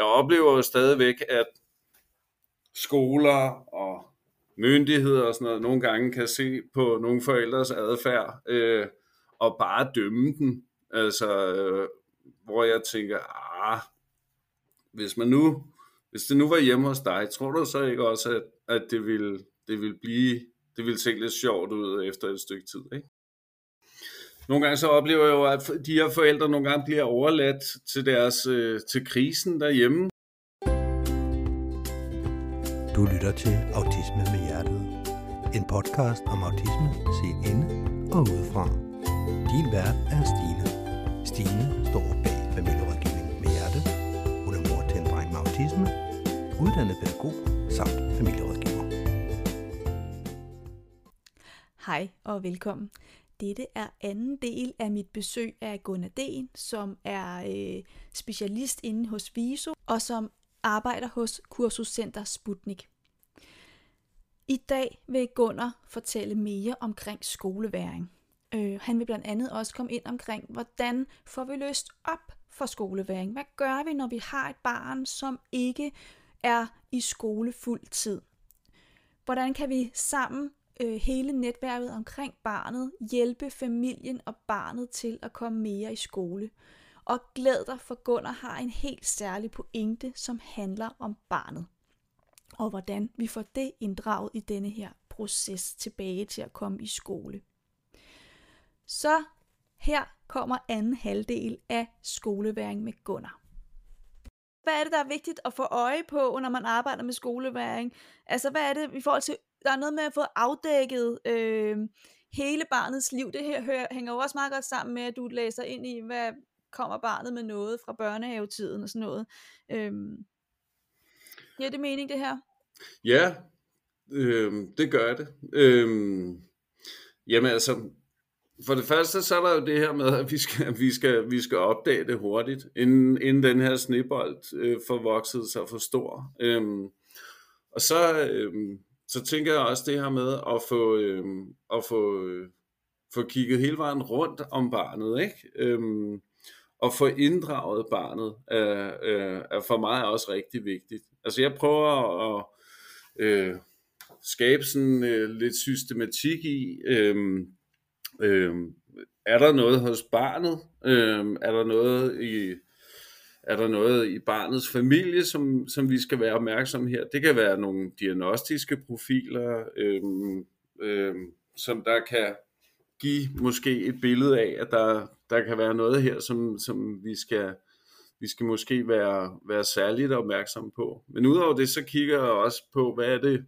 jeg oplever jo stadigvæk, at skoler og myndigheder og sådan noget, nogle gange kan se på nogle forældres adfærd øh, og bare dømme den. Altså, øh, hvor jeg tænker, ah, hvis man nu, hvis det nu var hjemme hos dig, tror du så ikke også, at, at det ville, det ville blive, det ville se lidt sjovt ud efter et stykke tid, ikke? Nogle gange så oplever jeg jo, at de her forældre nogle gange bliver overladt til deres, øh, til krisen derhjemme. Du lytter til Autisme med Hjertet. En podcast om autisme set inde og udefra. Din vært er Stine. Stine står bag familierådgivning med Hjertet. Hun er mor til en dreng med autisme, uddannet pædagog samt familierådgiver. Hej og velkommen. Dette er anden del af mit besøg af Gunnar Den, som er øh, specialist inde hos VISO og som arbejder hos Kursuscenter Sputnik. I dag vil Gunnar fortælle mere omkring skoleværing. Øh, han vil blandt andet også komme ind omkring, hvordan får vi løst op for skoleværing? Hvad gør vi, når vi har et barn, som ikke er i skole fuld tid? Hvordan kan vi sammen øh, hele netværket omkring barnet hjælpe familien og barnet til at komme mere i skole? Og glæd dig, for Gunnar har en helt særlig pointe, som handler om barnet og hvordan vi får det inddraget i denne her proces tilbage til at komme i skole. Så her kommer anden halvdel af skoleværing med Gunnar. Hvad er det, der er vigtigt at få øje på, når man arbejder med skoleværing? Altså, hvad er det i forhold til, der er noget med at få afdækket øh, hele barnets liv. Det her hører, hænger jo også meget godt sammen med, at du læser ind i, hvad kommer barnet med noget fra børnehavetiden og sådan noget. Øh, giver det mening, det her? Ja, øh, det gør det. Øh, jamen altså, for det første så er der jo det her med, at vi skal, vi skal, vi skal opdage det hurtigt, inden, inden den her snebold øh, får vokset sig for stor. Øh, og så, øh, så tænker jeg også det her med at få, øh, at få, øh, få kigget hele vejen rundt om barnet, ikke? Øh, og få inddraget barnet er, øh, er for mig også rigtig vigtigt. Altså jeg prøver at øh, skabe sådan øh, lidt systematik i, øh, øh, er der noget hos barnet? Øh, er der noget i er der noget i barnets familie, som, som vi skal være opmærksomme her? Det kan være nogle diagnostiske profiler, øhm, øhm, som der kan give måske et billede af, at der, der kan være noget her, som, som vi skal vi skal måske være, være særligt opmærksomme på. Men udover det, så kigger jeg også på, hvad er det,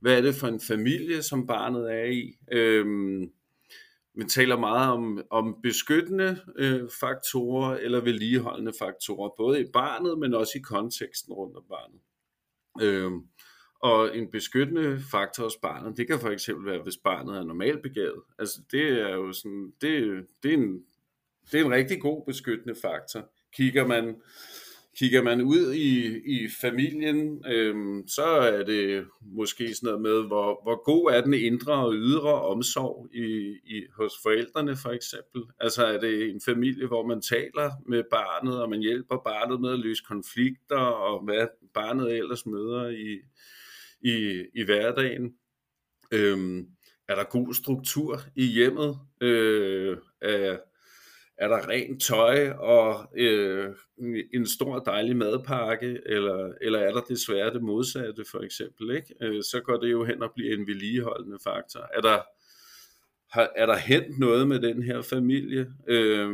hvad er det for en familie, som barnet er i. Øhm, man taler meget om, om beskyttende øh, faktorer eller vedligeholdende faktorer, både i barnet, men også i konteksten rundt om barnet. Øh, og en beskyttende faktor hos barnet, det kan for eksempel være, hvis barnet er normalt begavet. Altså det er jo sådan, det, det, er en, det er en rigtig god beskyttende faktor. Kigger man, kigger man ud i, i familien, øhm, så er det måske sådan noget med, hvor, hvor god er den indre og ydre omsorg i, i, hos forældrene for eksempel. Altså er det en familie, hvor man taler med barnet, og man hjælper barnet med at løse konflikter, og hvad barnet ellers møder i, i, i hverdagen. Øhm, er der god struktur i hjemmet? Øh, er, er der rent tøj og øh, en stor dejlig madpakke, eller, eller er der desværre det modsatte for eksempel, ikke? Øh, så går det jo hen og bliver en vedligeholdende faktor. Er der, har, er der hent noget med den her familie? Øh,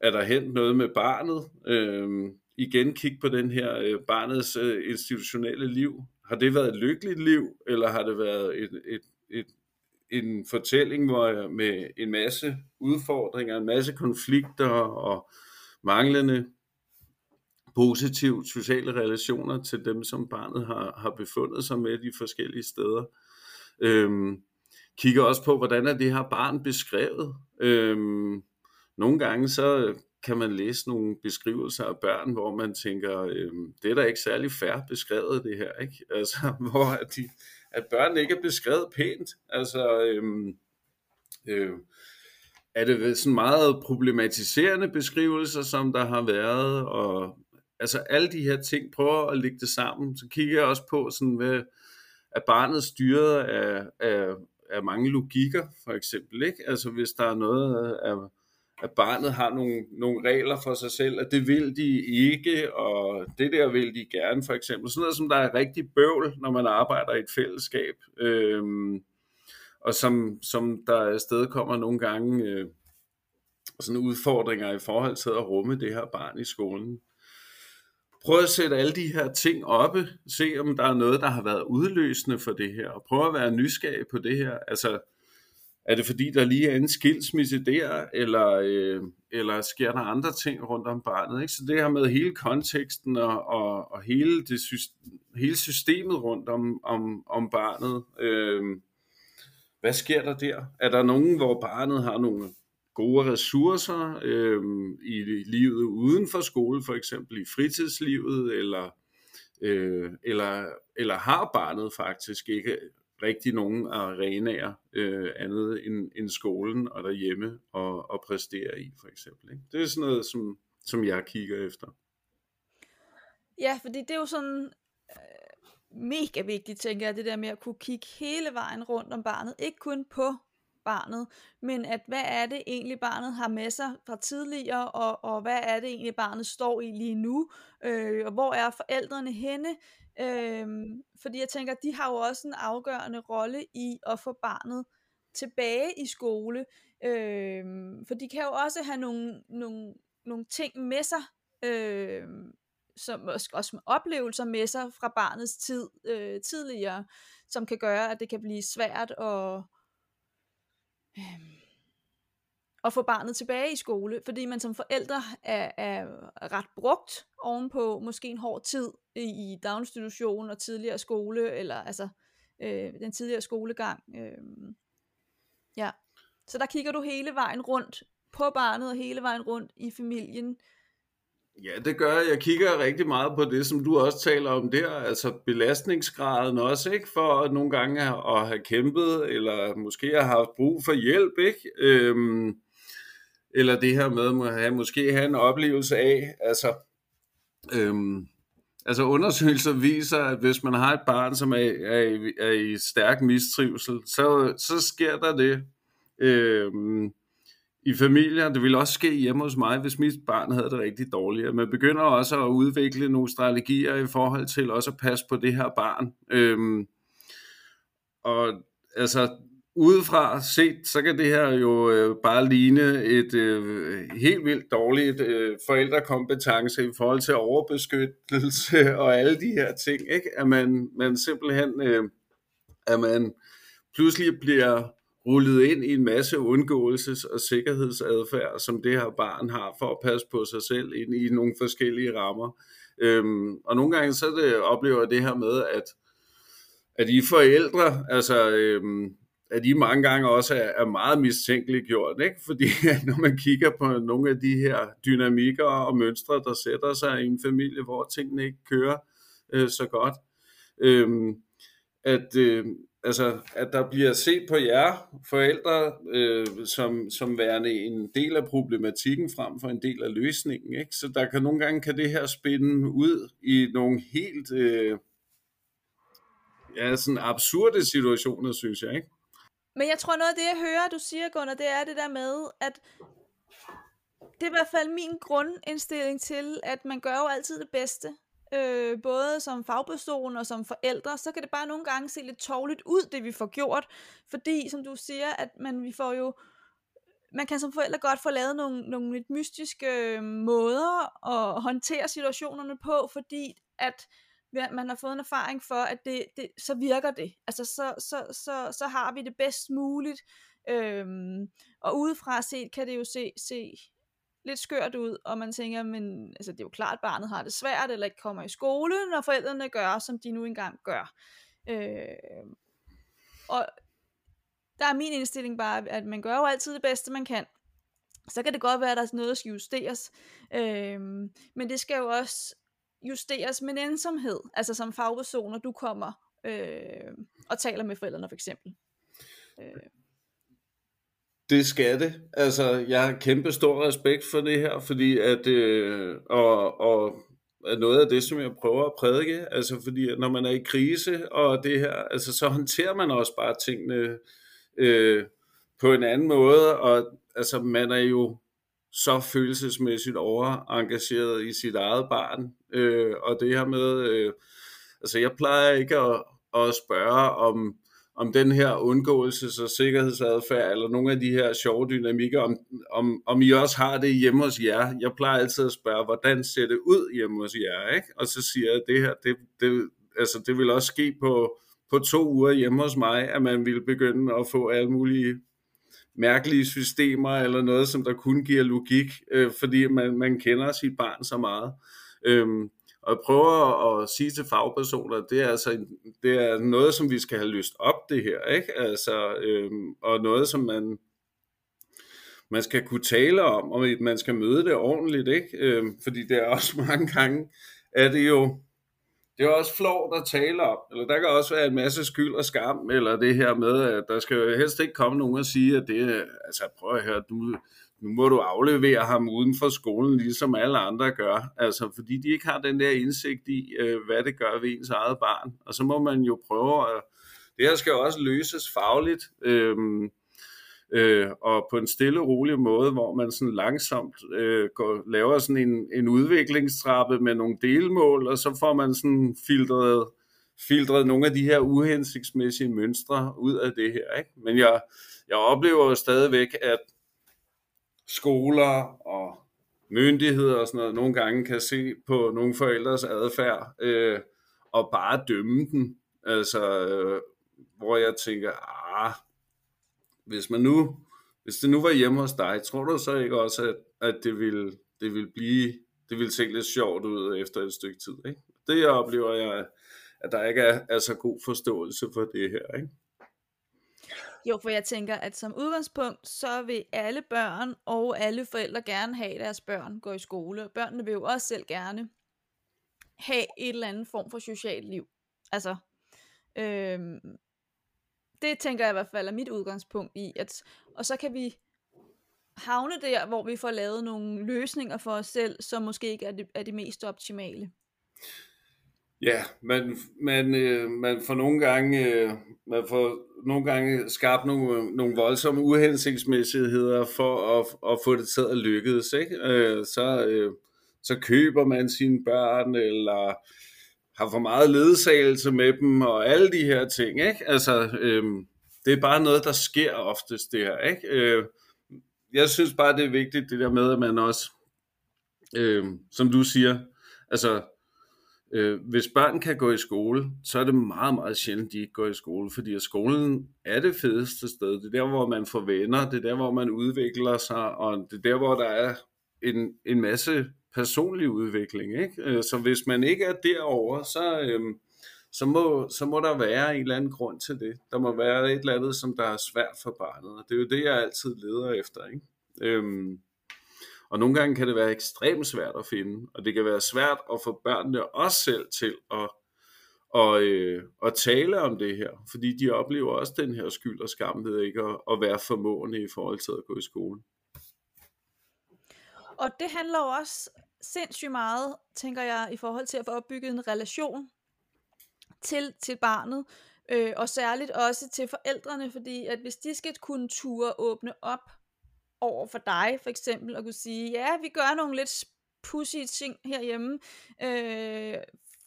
er der hent noget med barnet? Øh, igen kig på den her øh, barnets øh, institutionelle liv. Har det været et lykkeligt liv, eller har det været et, et, et en fortælling hvor, med en masse udfordringer, en masse konflikter og manglende positive sociale relationer til dem, som barnet har, har befundet sig med de forskellige steder. Øhm, kigger også på, hvordan er det her barn beskrevet. Øhm, nogle gange så kan man læse nogle beskrivelser af børn, hvor man tænker, øhm, det er da ikke særlig færre beskrevet det her, ikke? Altså, hvor de, at børnene ikke er beskrevet pænt. Altså, øhm, øh, er det sådan meget problematiserende beskrivelser, som der har været, og altså alle de her ting, prøver at lægge det sammen. Så kigger jeg også på, sådan, hvad, at barnet styret af, af, af mange logikker, for eksempel. Ikke? Altså hvis der er noget af, at barnet har nogle, nogle regler for sig selv, at det vil de ikke, og det der vil de gerne, for eksempel. Sådan noget, som der er rigtig bøvl, når man arbejder i et fællesskab, øhm, og som, som der afsted kommer nogle gange øh, sådan udfordringer i forhold til at rumme det her barn i skolen. Prøv at sætte alle de her ting oppe, se om der er noget, der har været udløsende for det her, og prøv at være nysgerrig på det her. Altså, er det fordi, der lige er en skilsmisse der, eller, øh, eller sker der andre ting rundt om barnet? Ikke? Så det her med hele konteksten og, og, og hele, det, hele systemet rundt om, om, om barnet. Øh, hvad sker der der? Er der nogen, hvor barnet har nogle gode ressourcer øh, i livet uden for skole, for eksempel i fritidslivet, eller, øh, eller, eller har barnet faktisk ikke rigtig nogen arenaer øh, andet end, end skolen og derhjemme og, og præstere i, for eksempel. Ikke? Det er sådan noget, som, som jeg kigger efter. Ja, fordi det er jo sådan øh, mega vigtigt, tænker jeg, det der med at kunne kigge hele vejen rundt om barnet. Ikke kun på barnet, men at hvad er det egentlig barnet har med sig fra tidligere, og, og hvad er det egentlig barnet står i lige nu, øh, og hvor er forældrene henne, Øhm, fordi jeg tænker, de har jo også en afgørende rolle i at få barnet tilbage i skole. Øhm, for de kan jo også have nogle, nogle, nogle ting med sig, øhm, som også med oplevelser med sig fra barnets tid øh, tidligere, som kan gøre, at det kan blive svært at, Øhm, at få barnet tilbage i skole, fordi man som forældre er, er ret brugt ovenpå måske en hård tid i, i daginstitution og tidligere skole, eller altså øh, den tidligere skolegang. Øh, ja. Så der kigger du hele vejen rundt på barnet og hele vejen rundt i familien. Ja, det gør jeg. Jeg kigger rigtig meget på det, som du også taler om der, altså belastningsgraden også, ikke? For nogle gange at have kæmpet, eller måske have haft brug for hjælp, ikke? Øhm, eller det her med at have, måske have en oplevelse af, altså, øhm, altså undersøgelser viser, at hvis man har et barn, som er, er, i, er i stærk mistrivsel, så, så sker der det øhm, i familier. Det vil også ske hjemme hos mig, hvis mit barn havde det rigtig dårligt. Man begynder også at udvikle nogle strategier i forhold til også at passe på det her barn. Øhm, og altså, udefra set, så kan det her jo øh, bare ligne et øh, helt vildt dårligt øh, forældrekompetence i forhold til overbeskyttelse og alle de her ting, ikke? At man, man simpelthen, øh, at man pludselig bliver rullet ind i en masse undgåelses- og sikkerhedsadfærd, som det her barn har for at passe på sig selv ind i nogle forskellige rammer. Øhm, og nogle gange så det, oplever det her med, at, at I forældre, altså øhm, at de mange gange også er, er meget mistænkeligt gjort, ikke? fordi når man kigger på nogle af de her dynamikker og mønstre, der sætter sig i en familie, hvor tingene ikke kører øh, så godt, øh, at, øh, altså, at der bliver set på jer forældre øh, som, som værende en del af problematikken frem for en del af løsningen. Ikke? Så der kan nogle gange kan det her spænde ud i nogle helt øh, ja, sådan absurde situationer, synes jeg. Ikke? Men jeg tror noget af det, jeg hører, du siger, Gunnar, det er det der med, at det er i hvert fald min grundindstilling til, at man gør jo altid det bedste. Øh, både som fagperson og som forældre, så kan det bare nogle gange se lidt tårligt ud, det vi får gjort. Fordi, som du siger, at man, vi får jo man kan som forældre godt få lavet nogle, nogle lidt mystiske øh, måder at håndtere situationerne på, fordi at man har fået en erfaring for, at det, det, så virker det. Altså, så, så, så, så har vi det bedst muligt. Øhm, og udefra set kan det jo se, se lidt skørt ud, og man tænker, men altså, det er jo klart, at barnet har det svært, eller ikke kommer i skole, når forældrene gør, som de nu engang gør. Øh, og der er min indstilling bare, at man gør jo altid det bedste, man kan. Så kan det godt være, at der er noget, der skal justeres. Øh, men det skal jo også justeres med ensomhed, altså som fagpersoner, du kommer øh, og taler med forældrene for eksempel. Øh. Det skal det. Altså, jeg har kæmpe stor respekt for det her, fordi at, øh, og, og er noget af det, som jeg prøver at prædike, altså fordi når man er i krise og det her, altså så håndterer man også bare tingene øh, på en anden måde, og altså man er jo så følelsesmæssigt overengageret i sit eget barn, øh, og det her med, øh, altså jeg plejer ikke at, at spørge om, om den her undgåelses- og sikkerhedsadfærd, eller nogle af de her sjove dynamikker, om, om, om I også har det hjemme hos jer. Jeg plejer altid at spørge, hvordan ser det ud hjemme hos jer, ikke? Og så siger jeg, at det her, det, det, altså det vil også ske på, på to uger hjemme hos mig, at man vil begynde at få alle mulige mærkelige systemer, eller noget, som der kun giver logik, øh, fordi man, man kender sit barn så meget. Øhm, og jeg prøver at sige til fagpersoner, at det er, altså, det er noget, som vi skal have løst op, det her, ikke? Altså, øhm, og noget, som man, man skal kunne tale om, og man skal møde det ordentligt, ikke? Øhm, fordi det er også mange gange, er det jo, det er også flot at tale om, eller der kan også være en masse skyld og skam, eller det her med, at der skal helst ikke komme nogen og sige, at det, altså prøv at høre, du, nu må du aflevere ham uden for skolen, ligesom alle andre gør. Altså, fordi de ikke har den der indsigt i, øh, hvad det gør ved ens eget barn. Og så må man jo prøve at... Det her skal også løses fagligt, øh, øh, og på en stille og rolig måde, hvor man sådan langsomt øh, går, laver sådan en, en udviklingstrappe med nogle delmål, og så får man sådan filtreret, filtreret nogle af de her uhensigtsmæssige mønstre ud af det her. Ikke? Men jeg, jeg oplever jo stadigvæk, at skoler og myndigheder og sådan noget nogle gange kan se på nogle forældres adfærd øh, og bare dømme den. Altså, øh, hvor jeg tænker, ah, hvis man nu, hvis det nu var hjemme hos dig, tror du så ikke også, at, at det ville, det vil blive, det vil se lidt sjovt ud efter et stykke tid, ikke? Det jeg oplever jeg, at der ikke er, er så god forståelse for det her, ikke? Jo, for jeg tænker, at som udgangspunkt, så vil alle børn og alle forældre gerne have, at deres børn går i skole. Børnene vil jo også selv gerne have et eller andet form for socialt liv. Altså, øhm, det tænker jeg i hvert fald er mit udgangspunkt i. At, og så kan vi havne der, hvor vi får lavet nogle løsninger for os selv, som måske ikke er det, er det mest optimale. Ja, man, man, øh, man får nogle gange, øh, man får nogle gange skabt nogle, nogle voldsomme uhensigtsmæssigheder for at, at få det til at lykkes. Ikke? Øh, så, øh, så køber man sine børn, eller har for meget ledsagelse med dem, og alle de her ting. Ikke? Altså, øh, det er bare noget, der sker oftest, det her. Ikke? Øh, jeg synes bare, det er vigtigt, det der med, at man også, øh, som du siger, altså Øh, hvis børn kan gå i skole, så er det meget, meget sjældent, de ikke går i skole, fordi at skolen er det fedeste sted. Det er der, hvor man får venner, det er der, hvor man udvikler sig, og det er der, hvor der er en, en masse personlig udvikling. Ikke? Øh, så hvis man ikke er derovre, så, øhm, så, må, så må der være en eller anden grund til det. Der må være et eller andet, som der er svært for barnet, og det er jo det, jeg altid leder efter. Ikke? Øhm, og nogle gange kan det være ekstremt svært at finde, og det kan være svært at få børnene også selv til at, og, øh, at tale om det her, fordi de oplever også den her skyld og skam ved ikke at, at være formående i forhold til at gå i skole. Og det handler jo også sindssygt meget, tænker jeg, i forhold til at få opbygget en relation til, til barnet, øh, og særligt også til forældrene, fordi at hvis de skal kunne ture åbne op over for dig, for eksempel, og kunne sige, ja, vi gør nogle lidt pussy ting herhjemme, øh,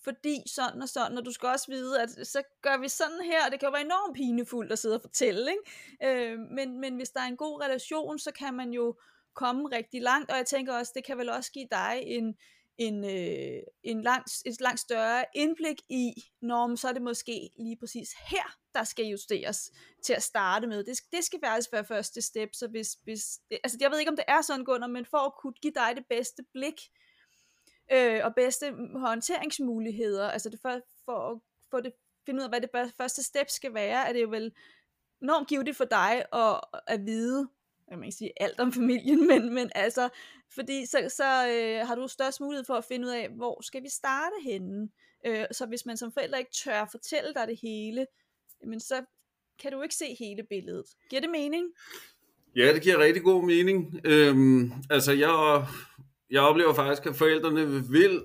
fordi sådan og sådan, og du skal også vide, at så gør vi sådan her, og det kan jo være enormt pinefuldt at sidde og fortælle, ikke? Øh, men, men hvis der er en god relation, så kan man jo komme rigtig langt, og jeg tænker også, det kan vel også give dig en, en, øh, en langt, et langt større indblik i, når så er det måske lige præcis her, der skal justeres til at starte med. Det, det skal faktisk være første step, så hvis, hvis altså jeg ved ikke, om det er sådan, Gunnar, men for at kunne give dig det bedste blik, øh, og bedste håndteringsmuligheder, altså det for, for at få det, finde ud af, hvad det første step skal være, er det jo vel enormt givet for dig at, at vide, man ikke sige alt om familien, men, men altså, fordi så, så øh, har du størst mulighed for at finde ud af, hvor skal vi starte henne. Øh, så hvis man som forælder ikke tør fortælle dig det hele, men så kan du ikke se hele billedet. Giver det mening? Ja, det giver rigtig god mening. Øhm, altså, jeg, jeg oplever faktisk, at forældrene vil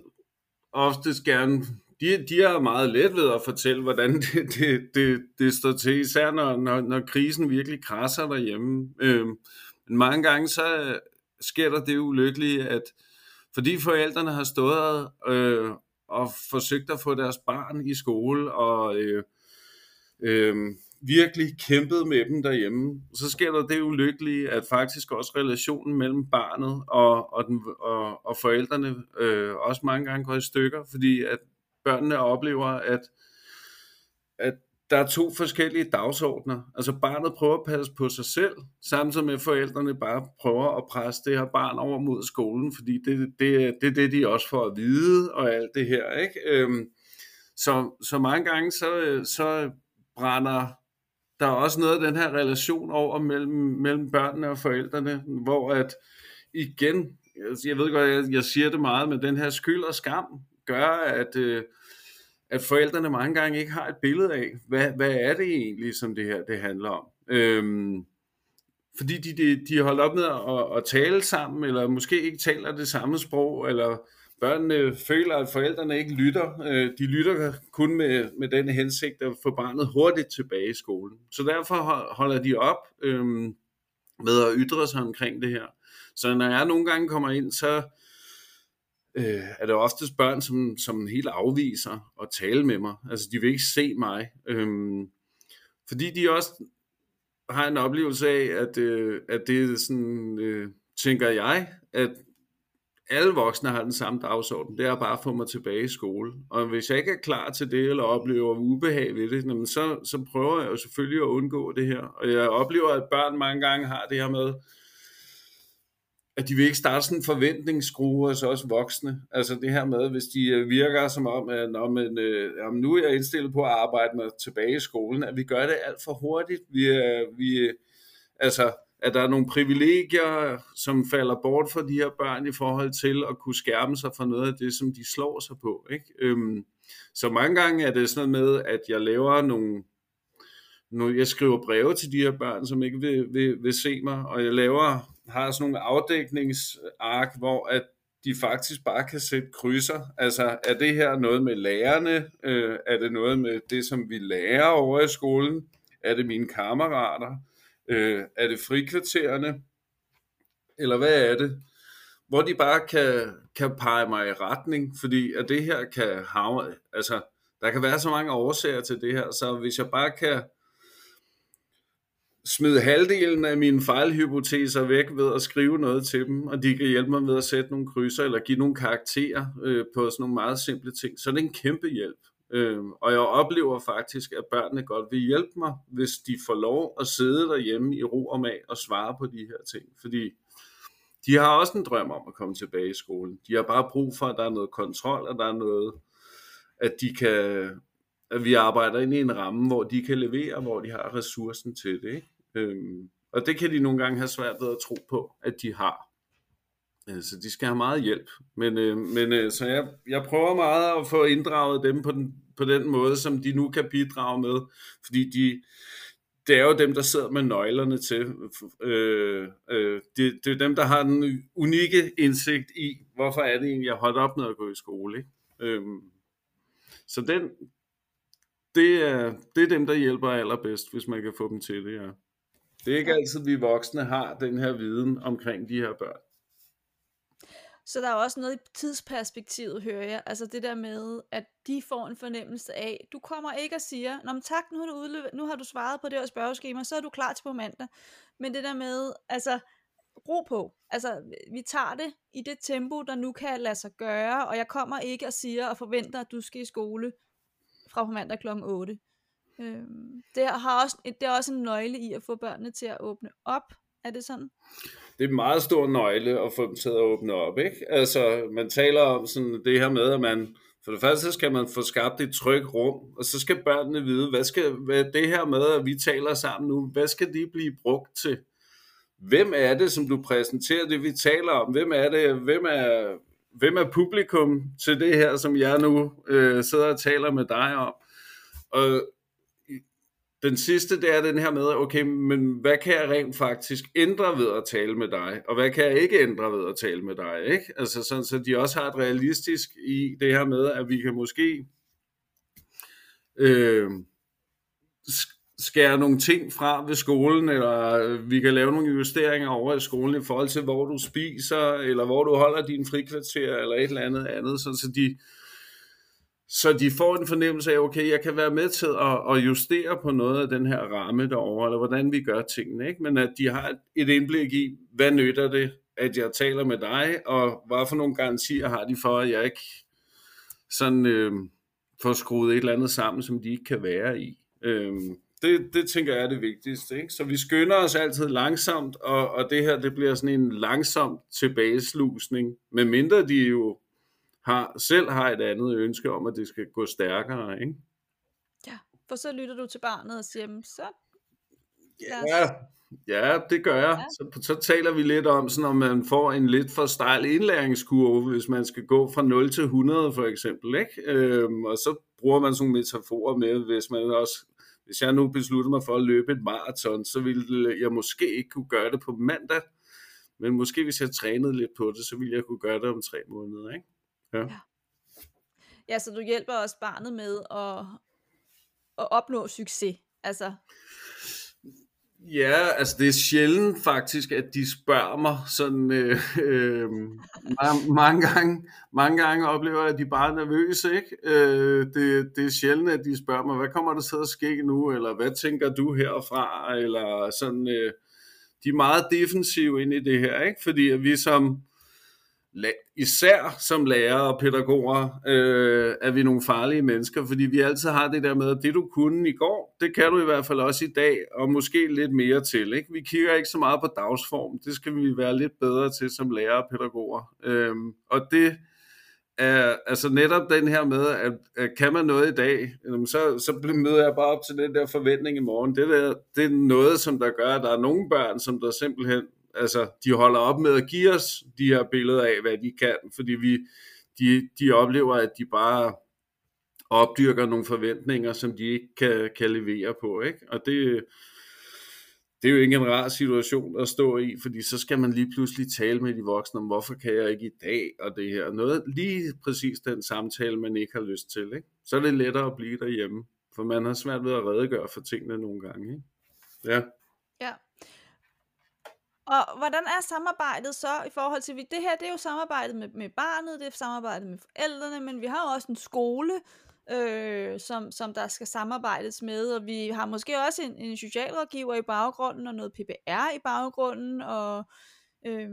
oftest gerne, de, de er meget let ved at fortælle, hvordan det, det, det, det står til, især når, når, når krisen virkelig krasser derhjemme. Øh, men mange gange så øh, sker der det ulykkelige, at fordi forældrene har stået øh, og forsøgt at få deres barn i skole, og øh, øh, virkelig kæmpet med dem derhjemme, så sker der det ulykkelige, at faktisk også relationen mellem barnet og, og, den, og, og forældrene øh, også mange gange går i stykker, fordi at børnene oplever, at, at der er to forskellige dagsordner. Altså barnet prøver at passe på sig selv, samtidig med forældrene bare prøver at presse det her barn over mod skolen, fordi det, det, det er det, de også får at vide og alt det her. Ikke? Øhm, så, så mange gange så, så brænder der er også noget af den her relation over mellem, mellem børnene og forældrene, hvor at igen, altså, jeg ved godt, jeg, jeg siger det meget, men den her skyld og skam gør, at, øh, at forældrene mange gange ikke har et billede af, hvad, hvad er det egentlig, som det her det handler om. Øhm, fordi de, de, de holdt op med at, at tale sammen, eller måske ikke taler det samme sprog, eller børnene føler, at forældrene ikke lytter. Øh, de lytter kun med, med den hensigt at få barnet hurtigt tilbage i skolen. Så derfor holder de op øh, med at ytre sig omkring det her. Så når jeg nogle gange kommer ind, så øh, er det oftest børn, som, som helt afviser at tale med mig. Altså de vil ikke se mig. Øhm, fordi de også har en oplevelse af, at, øh, at det er sådan, øh, tænker jeg, at alle voksne har den samme dagsorden, det er bare at få mig tilbage i skole. Og hvis jeg ikke er klar til det, eller oplever ubehag ved det, så, så prøver jeg jo selvfølgelig at undgå det her. Og jeg oplever, at børn mange gange har det her med, at de vil ikke starte sådan en forventningsskrue hos os voksne. Altså det her med, hvis de øh, virker som om, at når man, øh, om nu er jeg indstillet på at arbejde med tilbage i skolen, at vi gør det alt for hurtigt. Vi, øh, vi, øh, altså, at der er nogle privilegier, som falder bort for de her børn i forhold til at kunne skærme sig for noget af det, som de slår sig på. Ikke? Øhm, så mange gange er det sådan noget med, at jeg laver nogle, nu, jeg skriver breve til de her børn, som ikke vil, vil, vil se mig, og jeg laver, har sådan nogle afdækningsark, hvor at de faktisk bare kan sætte krydser. Altså, er det her noget med lærerne? Øh, er det noget med det, som vi lærer over i skolen? Er det mine kammerater? Øh, er det frikvartererne? Eller hvad er det? Hvor de bare kan, kan pege mig i retning, fordi at det her kan havne, altså der kan være så mange årsager til det her, så hvis jeg bare kan smide halvdelen af mine fejlhypoteser væk ved at skrive noget til dem, og de kan hjælpe mig med at sætte nogle krydser eller give nogle karakterer øh, på sådan nogle meget simple ting, så det er en kæmpe hjælp. Øh, og jeg oplever faktisk, at børnene godt vil hjælpe mig, hvis de får lov at sidde derhjemme i ro og mag og svare på de her ting. Fordi de har også en drøm om at komme tilbage i skolen. De har bare brug for, at der er noget kontrol, og der er noget, at de kan, at vi arbejder ind i en ramme, hvor de kan levere, hvor de har ressourcen til det. Ikke? Øhm, og det kan de nogle gange have svært ved at tro på, at de har. Øh, så de skal have meget hjælp. Men, øh, men øh, så jeg, jeg prøver meget at få inddraget dem på den, på den måde, som de nu kan bidrage med. Fordi de, det er jo dem, der sidder med nøglerne til. Øh, øh, det, det er dem, der har den unikke indsigt i, hvorfor er det egentlig, jeg holdt op med at gå i skole. Ikke? Øh, så den, det er, det er dem, der hjælper allerbedst, hvis man kan få dem til det, ja. Det er ikke altid, vi voksne har den her viden omkring de her børn. Så der er også noget i tidsperspektivet, hører jeg. Altså det der med, at de får en fornemmelse af, du kommer ikke og siger, Nå, men tak, nu har, du udløb- nu har du svaret på det her spørgeskema, så er du klar til på mandag. Men det der med, altså, ro på. Altså, vi tager det i det tempo, der nu kan lade sig gøre, og jeg kommer ikke og siger og forventer, at du skal i skole fra på mandag kl. 8. Øhm, det, har også, det er også en nøgle i at få børnene til at åbne op. Er det sådan? det er en meget stor nøgle at få dem til at åbne op, ikke? Altså, man taler om sådan det her med, at man, for det første skal man få skabt et trygt rum, og så skal børnene vide, hvad skal hvad det her med, at vi taler sammen nu, hvad skal de blive brugt til? Hvem er det, som du præsenterer det, vi taler om? Hvem er det? Hvem er, hvem er publikum til det her, som jeg nu øh, sidder og taler med dig om? Og den sidste, det er den her med, okay, men hvad kan jeg rent faktisk ændre ved at tale med dig, og hvad kan jeg ikke ændre ved at tale med dig, ikke? Altså sådan, så de også har et realistisk i det her med, at vi kan måske øh, skære nogle ting fra ved skolen, eller øh, vi kan lave nogle justeringer over i skolen i forhold til, hvor du spiser, eller hvor du holder din frikvarter, eller et eller andet andet, så, så de så de får en fornemmelse af, okay, jeg kan være med til at, at justere på noget af den her ramme derovre, eller hvordan vi gør tingene, ikke? men at de har et indblik i, hvad nytter det, at jeg taler med dig, og hvad for nogle garantier har de for, at jeg ikke sådan øh, får skruet et eller andet sammen, som de ikke kan være i. Øh, det, det tænker jeg er det vigtigste. Ikke? Så vi skynder os altid langsomt, og, og det her det bliver sådan en langsom tilbageslusning, medmindre de jo har, selv har et andet ønske om, at det skal gå stærkere. Ikke? Ja, for så lytter du til barnet og siger, så... Ja, ja, det gør jeg. Ja. Så, så taler vi lidt om, sådan, om man får en lidt for stejl indlæringskurve, hvis man skal gå fra 0 til 100 for eksempel. Ikke? Øhm, og så bruger man sådan nogle metaforer med, hvis man også hvis jeg nu besluttede mig for at løbe et maraton, så ville jeg måske ikke kunne gøre det på mandag, men måske hvis jeg trænede lidt på det, så ville jeg kunne gøre det om tre måneder. Ikke? Ja. ja. Ja, så du hjælper også barnet med at, at opnå succes. Altså. Ja, altså det er sjældent faktisk, at de spørger mig sådan øh, øh, mange, mange, gange, mange gange oplever jeg, at de bare er nervøse, ikke? Øh, det, det er sjældent, at de spørger mig, hvad kommer der til at ske nu, eller hvad tænker du herfra, eller sådan, øh, de er meget defensive ind i det her, ikke? Fordi at vi som, især som lærere og pædagoger, øh, er vi nogle farlige mennesker, fordi vi altid har det der med, at det du kunne i går, det kan du i hvert fald også i dag, og måske lidt mere til. Ikke? Vi kigger ikke så meget på dagsform, det skal vi være lidt bedre til som lærere og pædagoger. Øh, og det er altså netop den her med, at, at kan man noget i dag, så, så møder jeg bare op til den der forventning i morgen. Det, der, det er noget, som der gør, at der er nogle børn, som der simpelthen altså, de holder op med at give os de her billeder af, hvad de kan, fordi vi, de, de oplever, at de bare opdyrker nogle forventninger, som de ikke kan, kan levere på, ikke? Og det, det er jo ikke en rar situation at stå i, fordi så skal man lige pludselig tale med de voksne om, hvorfor kan jeg ikke i dag, og det her. Noget, lige præcis den samtale, man ikke har lyst til, ikke? Så er det lettere at blive derhjemme, for man har svært ved at redegøre for tingene nogle gange, ikke? Ja. Ja, og hvordan er samarbejdet så i forhold til, det her det er jo samarbejdet med, med barnet, det er samarbejdet med forældrene, men vi har jo også en skole, øh, som, som der skal samarbejdes med, og vi har måske også en, en socialrådgiver i baggrunden, og noget PPR i baggrunden, og øh,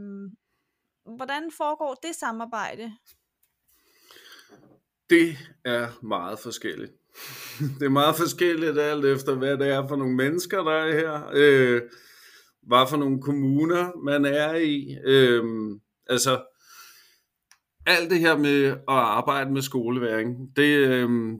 hvordan foregår det samarbejde? Det er meget forskelligt. det er meget forskelligt alt efter, hvad det er for nogle mennesker, der er her. Øh, hvad for nogle kommuner man er i. Øhm, altså, alt det her med at arbejde med skoleværing, det, øhm,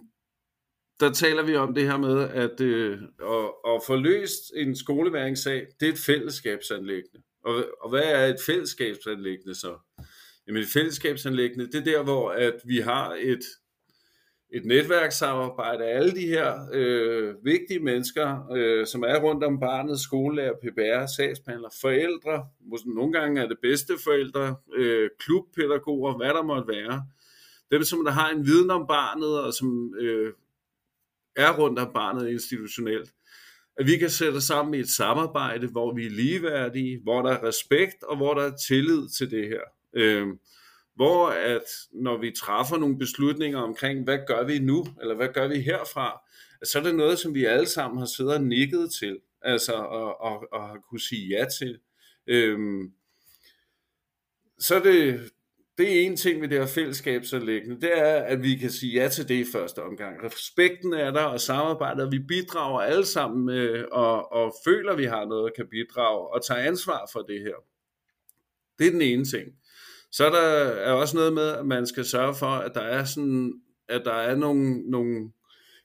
der taler vi om det her med, at, øh, at, at få løst en skoleværingssag, det er et fællesskabsanlæggende. Og, og hvad er et fællesskabsanlæggende så? Jamen et fællesskabsanlæggende, det er der, hvor at vi har et et netværkssamarbejde af alle de her øh, vigtige mennesker, øh, som er rundt om barnet, skolelærer, PBR, sagsbehandler, forældre, måske nogle gange er det bedste forældre, øh, klubpædagoger, hvad der måtte være. Dem, som der har en viden om barnet, og som øh, er rundt om barnet institutionelt. At vi kan sætte sammen i et samarbejde, hvor vi er ligeværdige, hvor der er respekt, og hvor der er tillid til det her. Øh, hvor at når vi træffer nogle beslutninger omkring, hvad gør vi nu, eller hvad gør vi herfra, så er det noget, som vi alle sammen har siddet og nikket til, altså og, og, og har kunne sige ja til. Øhm, så er det, det er en ting ved det her fællesskabsanlæggende, det er, at vi kan sige ja til det i første omgang. Respekten er der, og samarbejdet, og vi bidrager alle sammen med, og, og føler, at vi har noget, der kan bidrage, og tager ansvar for det her. Det er den ene ting. Så er der er også noget med, at man skal sørge for, at der er sådan, at der er nogle, nogle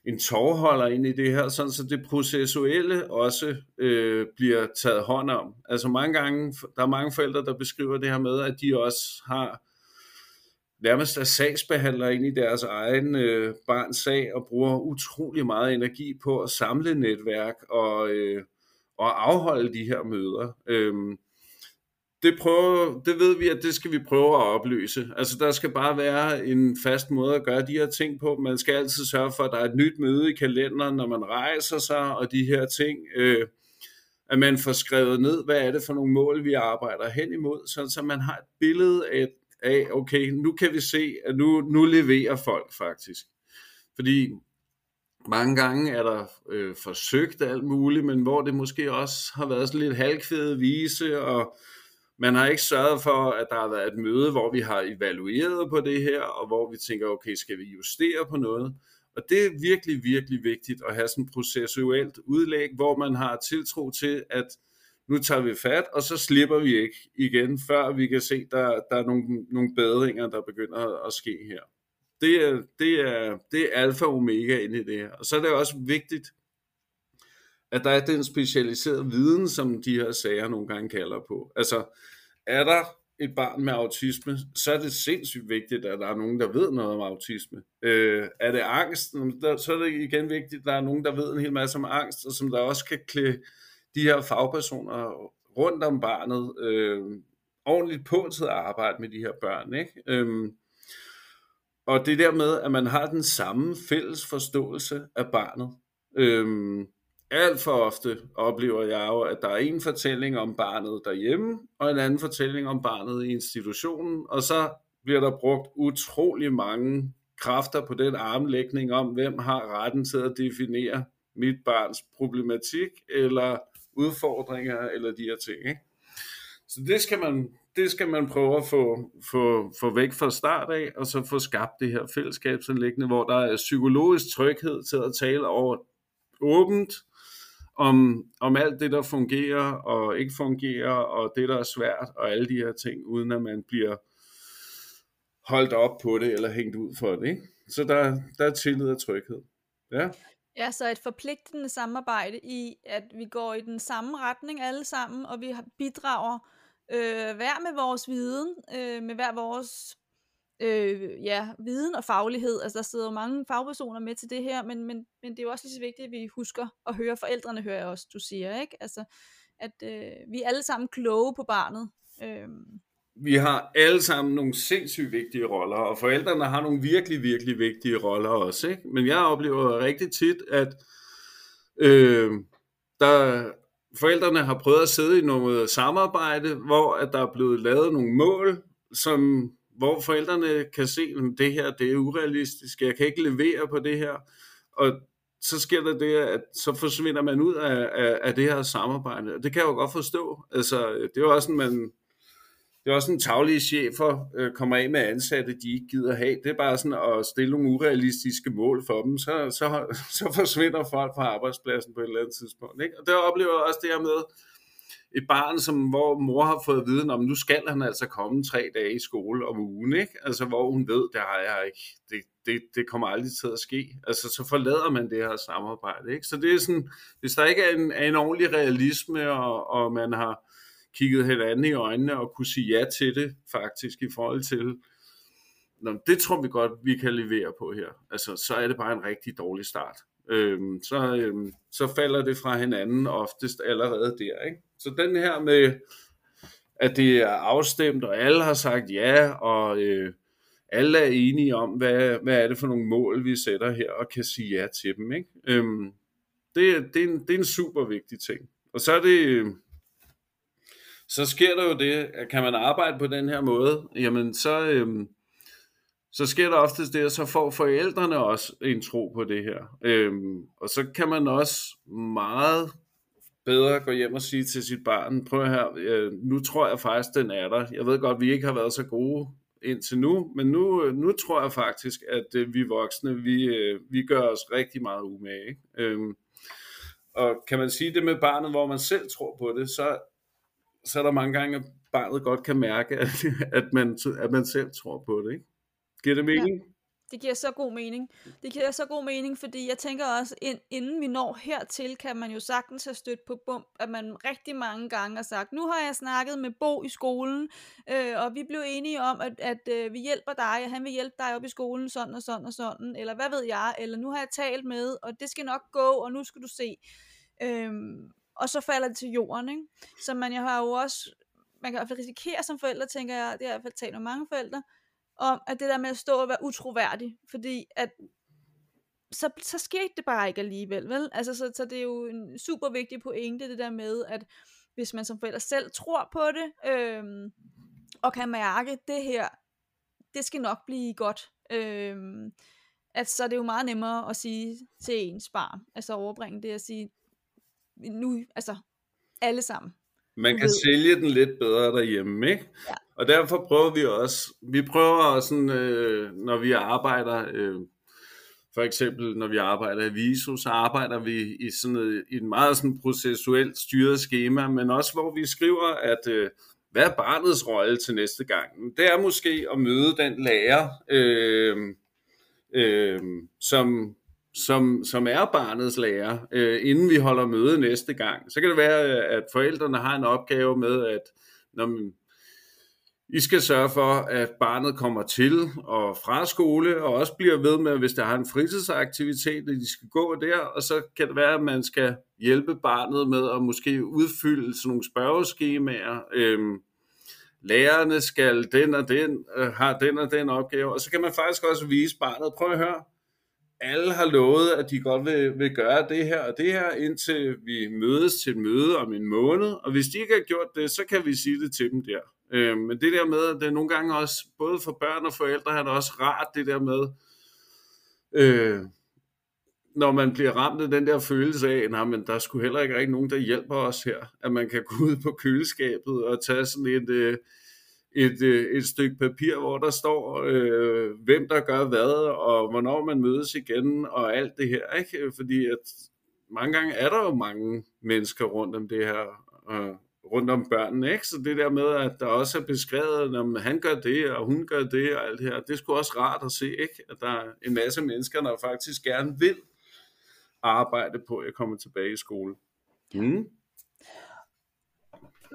en tårholder ind i det her, sådan så det processuelle også øh, bliver taget hånd om. Altså mange gange, der er mange forældre, der beskriver det her med, at de også har nærmest er sagsbehandler ind i deres egen øh, barns sag og bruger utrolig meget energi på at samle netværk og, øh, og afholde de her møder. Øhm, det, prøver, det ved vi, at det skal vi prøve at opløse. Altså der skal bare være en fast måde at gøre de her ting på. Man skal altid sørge for, at der er et nyt møde i kalenderen, når man rejser sig, og de her ting. Øh, at man får skrevet ned, hvad er det for nogle mål, vi arbejder hen imod, så, så man har et billede af, af, okay, nu kan vi se, at nu, nu leverer folk faktisk. Fordi mange gange er der øh, forsøgt alt muligt, men hvor det måske også har været sådan lidt halvkvæde vise, og man har ikke sørget for, at der har været et møde, hvor vi har evalueret på det her, og hvor vi tænker, okay, skal vi justere på noget? Og det er virkelig, virkelig vigtigt at have sådan et processuelt udlæg, hvor man har tiltro til, at nu tager vi fat, og så slipper vi ikke igen, før vi kan se, at der, der er nogle, nogle bedringer, der begynder at ske her. Det er, det er, det er alfa og omega inde i det her. Og så er det også vigtigt, at der er den specialiserede viden, som de her sager nogle gange kalder på. Altså, er der et barn med autisme, så er det sindssygt vigtigt, at der er nogen, der ved noget om autisme. Øh, er det angst, så er det igen vigtigt, at der er nogen, der ved en hel masse om angst, og som der også kan klæde de her fagpersoner rundt om barnet øh, ordentligt på til at arbejde med de her børn. Ikke? Øh, og det der med, at man har den samme fælles forståelse af barnet. Øh, alt for ofte oplever jeg jo, at der er en fortælling om barnet derhjemme, og en anden fortælling om barnet i institutionen, og så bliver der brugt utrolig mange kræfter på den armlægning om, hvem har retten til at definere mit barns problematik, eller udfordringer, eller de her ting. Ikke? Så det skal man, det skal man prøve at få, få, få væk fra start af, og så få skabt det her fællesskabsanlæggende, hvor der er psykologisk tryghed til at tale over åbent, om, om alt det, der fungerer og ikke fungerer, og det, der er svært, og alle de her ting, uden at man bliver holdt op på det, eller hængt ud for det. Ikke? Så der, der er tillid og tryghed. Ja. Ja, så et forpligtende samarbejde i, at vi går i den samme retning alle sammen, og vi bidrager øh, hver med vores viden, øh, med hver vores øh, ja, viden og faglighed. Altså der sidder jo mange fagpersoner med til det her, men, men, men det er jo også lige så vigtigt, at vi husker at høre forældrene, hører jeg også, du siger, ikke? Altså, at øh, vi er alle sammen kloge på barnet. Øh. Vi har alle sammen nogle sindssygt vigtige roller, og forældrene har nogle virkelig, virkelig vigtige roller også, ikke? Men jeg oplever rigtig tit, at øh, der, forældrene har prøvet at sidde i noget samarbejde, hvor at der er blevet lavet nogle mål, som hvor forældrene kan se, at det her det er urealistisk, jeg kan ikke levere på det her, og så sker der det, at så forsvinder man ud af, af, af det her samarbejde, og det kan jeg jo godt forstå. Altså, det er jo også en, man, det er også en taglige chefer øh, kommer af med ansatte, de ikke gider have. Det er bare sådan at stille nogle urealistiske mål for dem, så, så, så forsvinder folk fra arbejdspladsen på et eller andet tidspunkt. Ikke? Og der oplever jeg også det her med, et barn, som, hvor mor har fået viden om, nu skal han altså komme tre dage i skole om ugen, ikke? Altså, hvor hun ved, det har jeg ikke, det, det, det kommer aldrig til at ske. Altså, så forlader man det her samarbejde, ikke? Så det er sådan, hvis der ikke er en, er en ordentlig realisme, og, og man har kigget hinanden i øjnene og kunne sige ja til det, faktisk, i forhold til, Nå, det tror vi godt, vi kan levere på her. Altså, så er det bare en rigtig dårlig start. Øhm, så, øh, så falder det fra hinanden oftest allerede der, ikke? Så den her med, at det er afstemt, og alle har sagt ja, og øh, alle er enige om, hvad, hvad er det for nogle mål, vi sætter her, og kan sige ja til dem. Ikke? Øhm, det, det, er en, det er en super vigtig ting. Og så er det, øhm, så sker der jo det, at kan man arbejde på den her måde, jamen så, øhm, så sker der oftest det, at så får forældrene også en tro på det her. Øhm, og så kan man også meget bedre gå hjem og sige til sit barn, prøv her, øh, nu tror jeg faktisk, den er der. Jeg ved godt, vi ikke har været så gode indtil nu, men nu, øh, nu tror jeg faktisk, at øh, vi voksne, vi, øh, vi gør os rigtig meget umage. Ikke? Øhm, og kan man sige det med barnet, hvor man selv tror på det, så, så er der mange gange, at barnet godt kan mærke, at, at, man, at man selv tror på det. Ikke? Giver det mening? Ja. Det giver så god mening. Det giver så god mening, fordi jeg tænker også, ind, inden vi når hertil, kan man jo sagtens have stødt på bump, at man rigtig mange gange har sagt, nu har jeg snakket med Bo i skolen, øh, og vi blev enige om, at, at øh, vi hjælper dig, og han vil hjælpe dig op i skolen, sådan og sådan og sådan, eller hvad ved jeg, eller nu har jeg talt med, og det skal nok gå, og nu skal du se. Øhm, og så falder det til jorden, ikke? Så man jeg har jo også, man kan i hvert fald risikere som forældre, tænker jeg, det har jeg i hvert fald talt med mange forældre, om at det der med at stå og være utroværdig, fordi at så, så skete det bare ikke alligevel, vel? Altså, så, så det er jo en super vigtig pointe, det der med, at hvis man som forælder selv tror på det, øhm, og kan mærke, det her, det skal nok blive godt, øhm, at så er det jo meget nemmere at sige til ens barn, altså overbringe det at sige, nu, altså alle sammen. Man kan sælge den lidt bedre derhjemme, ikke? Ja. Og derfor prøver vi også, vi prøver sådan, øh, når vi arbejder, øh, for eksempel når vi arbejder i Viso, så arbejder vi i sådan et, i et meget sådan processuelt styret schema, men også hvor vi skriver, at øh, hvad er barnets rolle til næste gang? Det er måske at møde den lærer, øh, øh, som, som, som er barnets lærer, øh, inden vi holder møde næste gang. Så kan det være, øh, at forældrene har en opgave med, at når man, i skal sørge for, at barnet kommer til og fra skole, og også bliver ved med, hvis der har en fritidsaktivitet, at de skal gå der, og så kan det være, at man skal hjælpe barnet med at måske udfylde sådan nogle spørgeskemaer. Øhm, lærerne skal den og den, øh, har den og den opgave, og så kan man faktisk også vise barnet, prøv at høre, alle har lovet, at de godt vil, vil gøre det her og det her, indtil vi mødes til møde om en måned. Og hvis de ikke har gjort det, så kan vi sige det til dem der. Øh, men det der med, at det nogle gange også, både for børn og forældre, er det også rart det der med, øh, når man bliver ramt af den der følelse af, nej, men der skulle heller ikke rigtig nogen, der hjælper os her. At man kan gå ud på køleskabet og tage sådan et... Øh, et, øh, et stykke papir, hvor der står, øh, hvem der gør hvad, og hvornår man mødes igen, og alt det her. Ikke? Fordi at mange gange er der jo mange mennesker rundt om det her, øh, rundt om børnene. Ikke? Så det der med, at der også er beskrevet, at han gør det, og hun gør det, og alt det her, det skulle også rart at se, ikke? at der er en masse mennesker, der faktisk gerne vil arbejde på at komme tilbage i skole. Mm.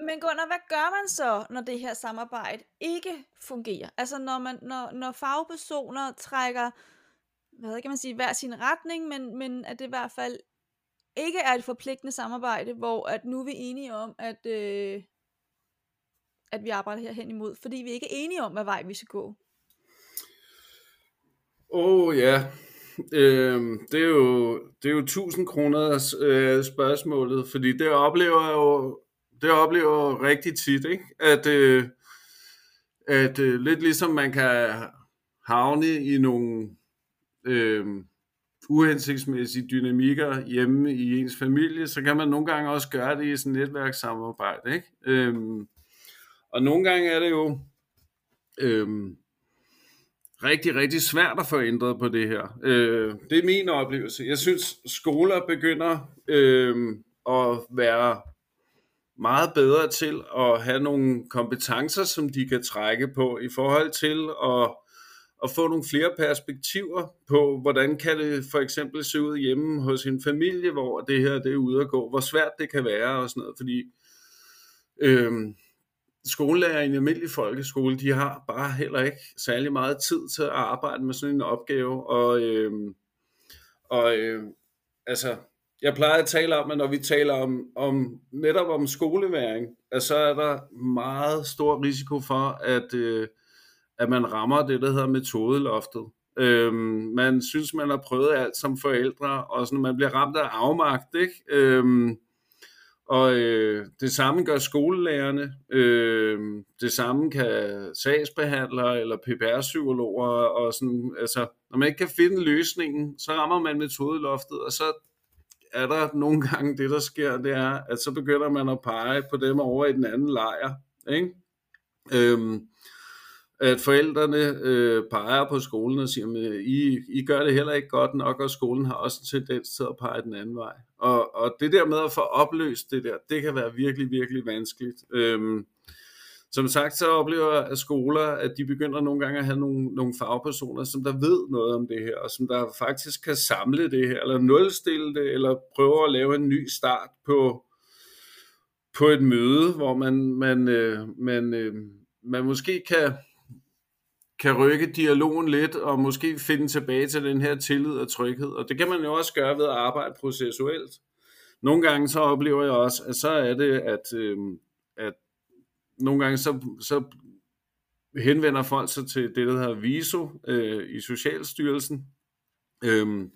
Men Gunnar, hvad gør man så, når det her samarbejde ikke fungerer? Altså når, man, når, når fagpersoner trækker, hvad kan man sige, hver sin retning, men, men at det i hvert fald ikke er et forpligtende samarbejde, hvor at nu er vi enige om, at, øh, at vi arbejder her hen imod, fordi vi ikke er enige om, hvad vej vi skal gå. Åh oh, ja, øh, det, er jo, det er jo 1000 kroner øh, spørgsmålet, fordi det oplever jeg jo det oplever jeg rigtig tit, ikke? At, øh, at øh, lidt ligesom man kan havne i nogle øh, uhensigtsmæssige dynamikker hjemme i ens familie, så kan man nogle gange også gøre det i sådan et netværkssamarbejde, ikke? Øhm, og nogle gange er det jo øhm, rigtig, rigtig svært at få ændret på det her. Øh, det er min oplevelse. Jeg synes, skoler begynder øh, at være meget bedre til at have nogle kompetencer, som de kan trække på i forhold til at, at få nogle flere perspektiver på, hvordan kan det for eksempel se ud hjemme hos en familie, hvor det her det er ude at gå, hvor svært det kan være og sådan noget, fordi øhm, skolelærer i en almindelig folkeskole, de har bare heller ikke særlig meget tid til at arbejde med sådan en opgave, og, øhm, og øhm, altså jeg plejer at tale om, at når vi taler om, om netop om skoleværing, at så er der meget stor risiko for, at, øh, at man rammer det, der hedder metodeloftet. Øhm, man synes, man har prøvet alt som forældre, og sådan, man bliver ramt af afmagt, ikke? Øhm, og øh, det samme gør skolelærerne, øh, det samme kan sagsbehandlere eller PPR-psykologer, og sådan, altså, når man ikke kan finde løsningen, så rammer man metodeloftet, og så er der nogle gange det, der sker, det er, at så begynder man at pege på dem over i den anden lejr. Ikke? Øhm, at forældrene øh, peger på skolen og siger, at I, I gør det heller ikke godt nok, og skolen har også en tendens til at pege den anden vej. Og, og det der med at få opløst det der, det kan være virkelig, virkelig vanskeligt. Øhm, som sagt, så oplever jeg, at skoler, at de begynder nogle gange at have nogle, nogle fagpersoner, som der ved noget om det her, og som der faktisk kan samle det her, eller nulstille det, eller prøve at lave en ny start på, på et møde, hvor man, man, øh, man, øh, man måske kan, kan rykke dialogen lidt, og måske finde tilbage til den her tillid og tryghed. Og det kan man jo også gøre ved at arbejde processuelt. Nogle gange så oplever jeg også, at så er det, at, øh, at nogle gange så, så henvender folk sig til det, der hedder VISO øh, i Socialstyrelsen, øh,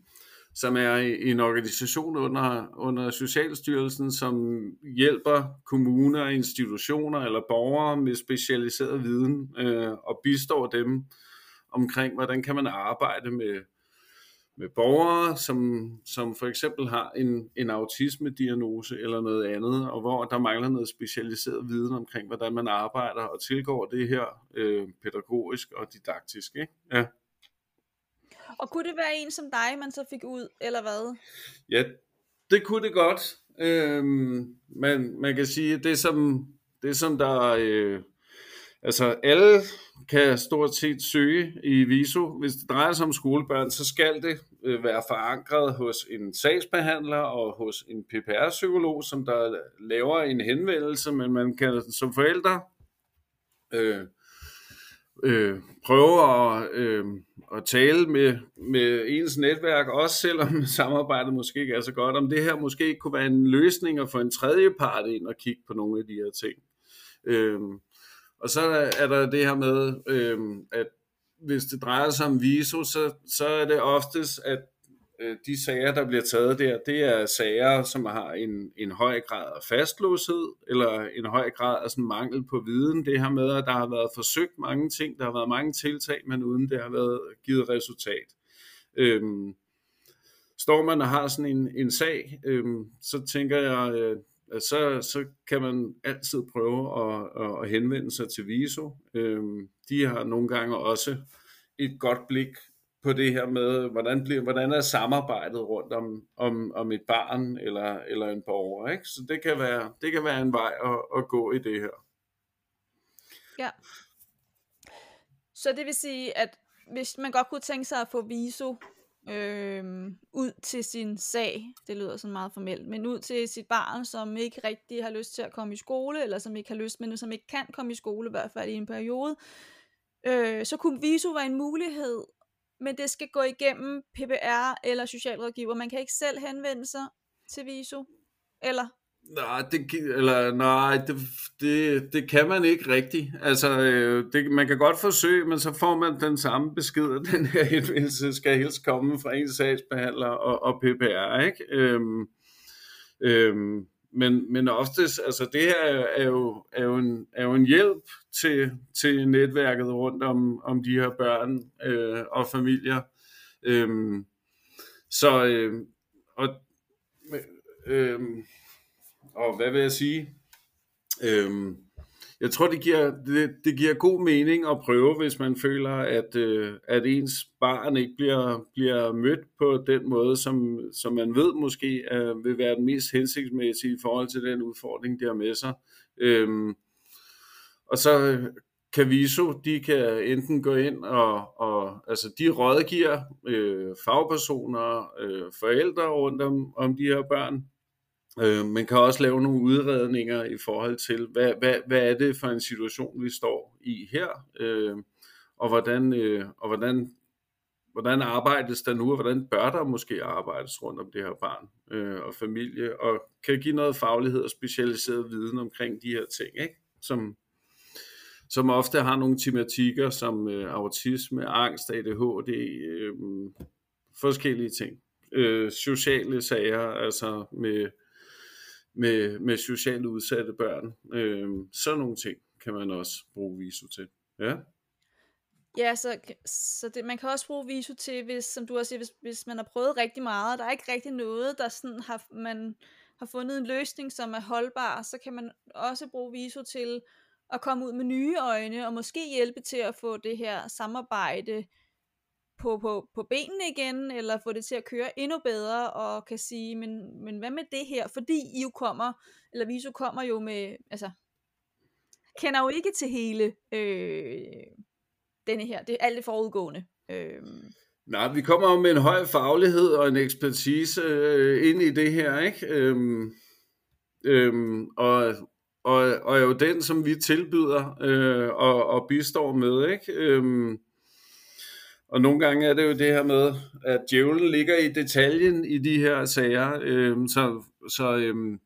som er en organisation under, under Socialstyrelsen, som hjælper kommuner, institutioner eller borgere med specialiseret viden øh, og bistår dem omkring, hvordan kan man arbejde med, med borgere, som, som for eksempel har en, en autisme-diagnose eller noget andet, og hvor der mangler noget specialiseret viden omkring, hvordan man arbejder og tilgår det her øh, pædagogisk og didaktisk. Ikke? Ja. Og kunne det være en som dig, man så fik ud, eller hvad? Ja, det kunne det godt. Øhm, men man kan sige, det som, det som der... Øh, altså alle kan stort set søge i VISO. Hvis det drejer sig om skolebørn, så skal det øh, være forankret hos en sagsbehandler og hos en PPR-psykolog, som der laver en henvendelse, men man kan som forældre øh, øh, prøve at, øh, at tale med, med ens netværk, også selvom samarbejdet måske ikke er så godt, om det her måske ikke kunne være en løsning at få en tredje part ind og kigge på nogle af de her ting. Øh, og så er der det her med, øh, at hvis det drejer sig om viso, så, så er det oftest, at Øh, de sager, der bliver taget der, det er sager, som har en, en høj grad af fastlåshed, eller en høj grad af sådan mangel på viden. Det her med, at der har været forsøgt mange ting, der har været mange tiltag, men uden det har været givet resultat. Øhm, står man og har sådan en, en sag, øhm, så tænker jeg, øh, så, så kan man altid prøve at, at henvende sig til VISO. Øhm, de har nogle gange også et godt blik på det her med, hvordan, bliver, hvordan er samarbejdet rundt om, om, om et barn eller, eller en borger. Ikke? Så det kan, være, det kan være en vej at, at gå i det her. Ja. Så det vil sige, at hvis man godt kunne tænke sig at få VISO øh, ud til sin sag, det lyder sådan meget formelt, men ud til sit barn, som ikke rigtig har lyst til at komme i skole, eller som ikke har lyst, men som ikke kan komme i skole, i hvert fald i en periode, øh, så kunne VISO være en mulighed, men det skal gå igennem PPR eller socialrådgiver. Man kan ikke selv henvende sig til VISO, eller? Nej, det, eller, nej det, det, det kan man ikke rigtigt. Altså, øh, det, man kan godt forsøge, men så får man den samme besked, at den her henvendelse skal helst komme fra en sagsbehandler og, og PPR, ikke? Øhm, øhm, men, men oftest, altså det her er jo, er jo, en, er jo en hjælp til, til netværket rundt om, om de her børn øh, og familier. Øhm, så, øh, og, øh, og hvad vil jeg sige? Øhm, jeg tror, det giver, det, det giver god mening at prøve, hvis man føler, at, øh, at ens barn ikke bliver, bliver mødt på den måde, som, som man ved måske øh, vil være den mest hensigtsmæssige i forhold til den udfordring, de har med sig. Øhm, og så øh, kan Viso, de kan enten gå ind og, og altså de rådgiver øh, fagpersoner, øh, forældre rundt om, om de her børn, Øh, man kan også lave nogle udredninger i forhold til, hvad, hvad, hvad er det for en situation, vi står i her, øh, og, hvordan, øh, og hvordan, hvordan arbejdes der nu, og hvordan bør der måske arbejdes rundt om det her barn øh, og familie, og kan give noget faglighed og specialiseret viden omkring de her ting, ikke? Som, som ofte har nogle tematikker som øh, autisme, angst, ADHD, øh, forskellige ting. Øh, sociale sager, altså med med, med socialt udsatte børn. Øh, sådan nogle ting kan man også bruge VISO til. Ja. Ja, så, så det, man kan også bruge VISO til, hvis, som du også siger, hvis, hvis man har prøvet rigtig meget, og der er ikke rigtig noget, der sådan har, man har fundet en løsning, som er holdbar, så kan man også bruge VISO til at komme ud med nye øjne, og måske hjælpe til at få det her samarbejde på, på, på benene igen, eller få det til at køre endnu bedre, og kan sige, men, men hvad med det her? Fordi I jo kommer, eller Viso kommer jo med, altså, kender jo ikke til hele øh, denne her, det er alt det forudgående. Øh, Nej, vi kommer jo med en høj faglighed og en ekspertise øh, ind i det her, ikke? Øhm, øhm, og, og, og er jo den, som vi tilbyder øh, og, og bistår med, ikke? Øhm, og nogle gange er det jo det her med, at djævlen ligger i detaljen i de her sager, øhm, så, så øhm,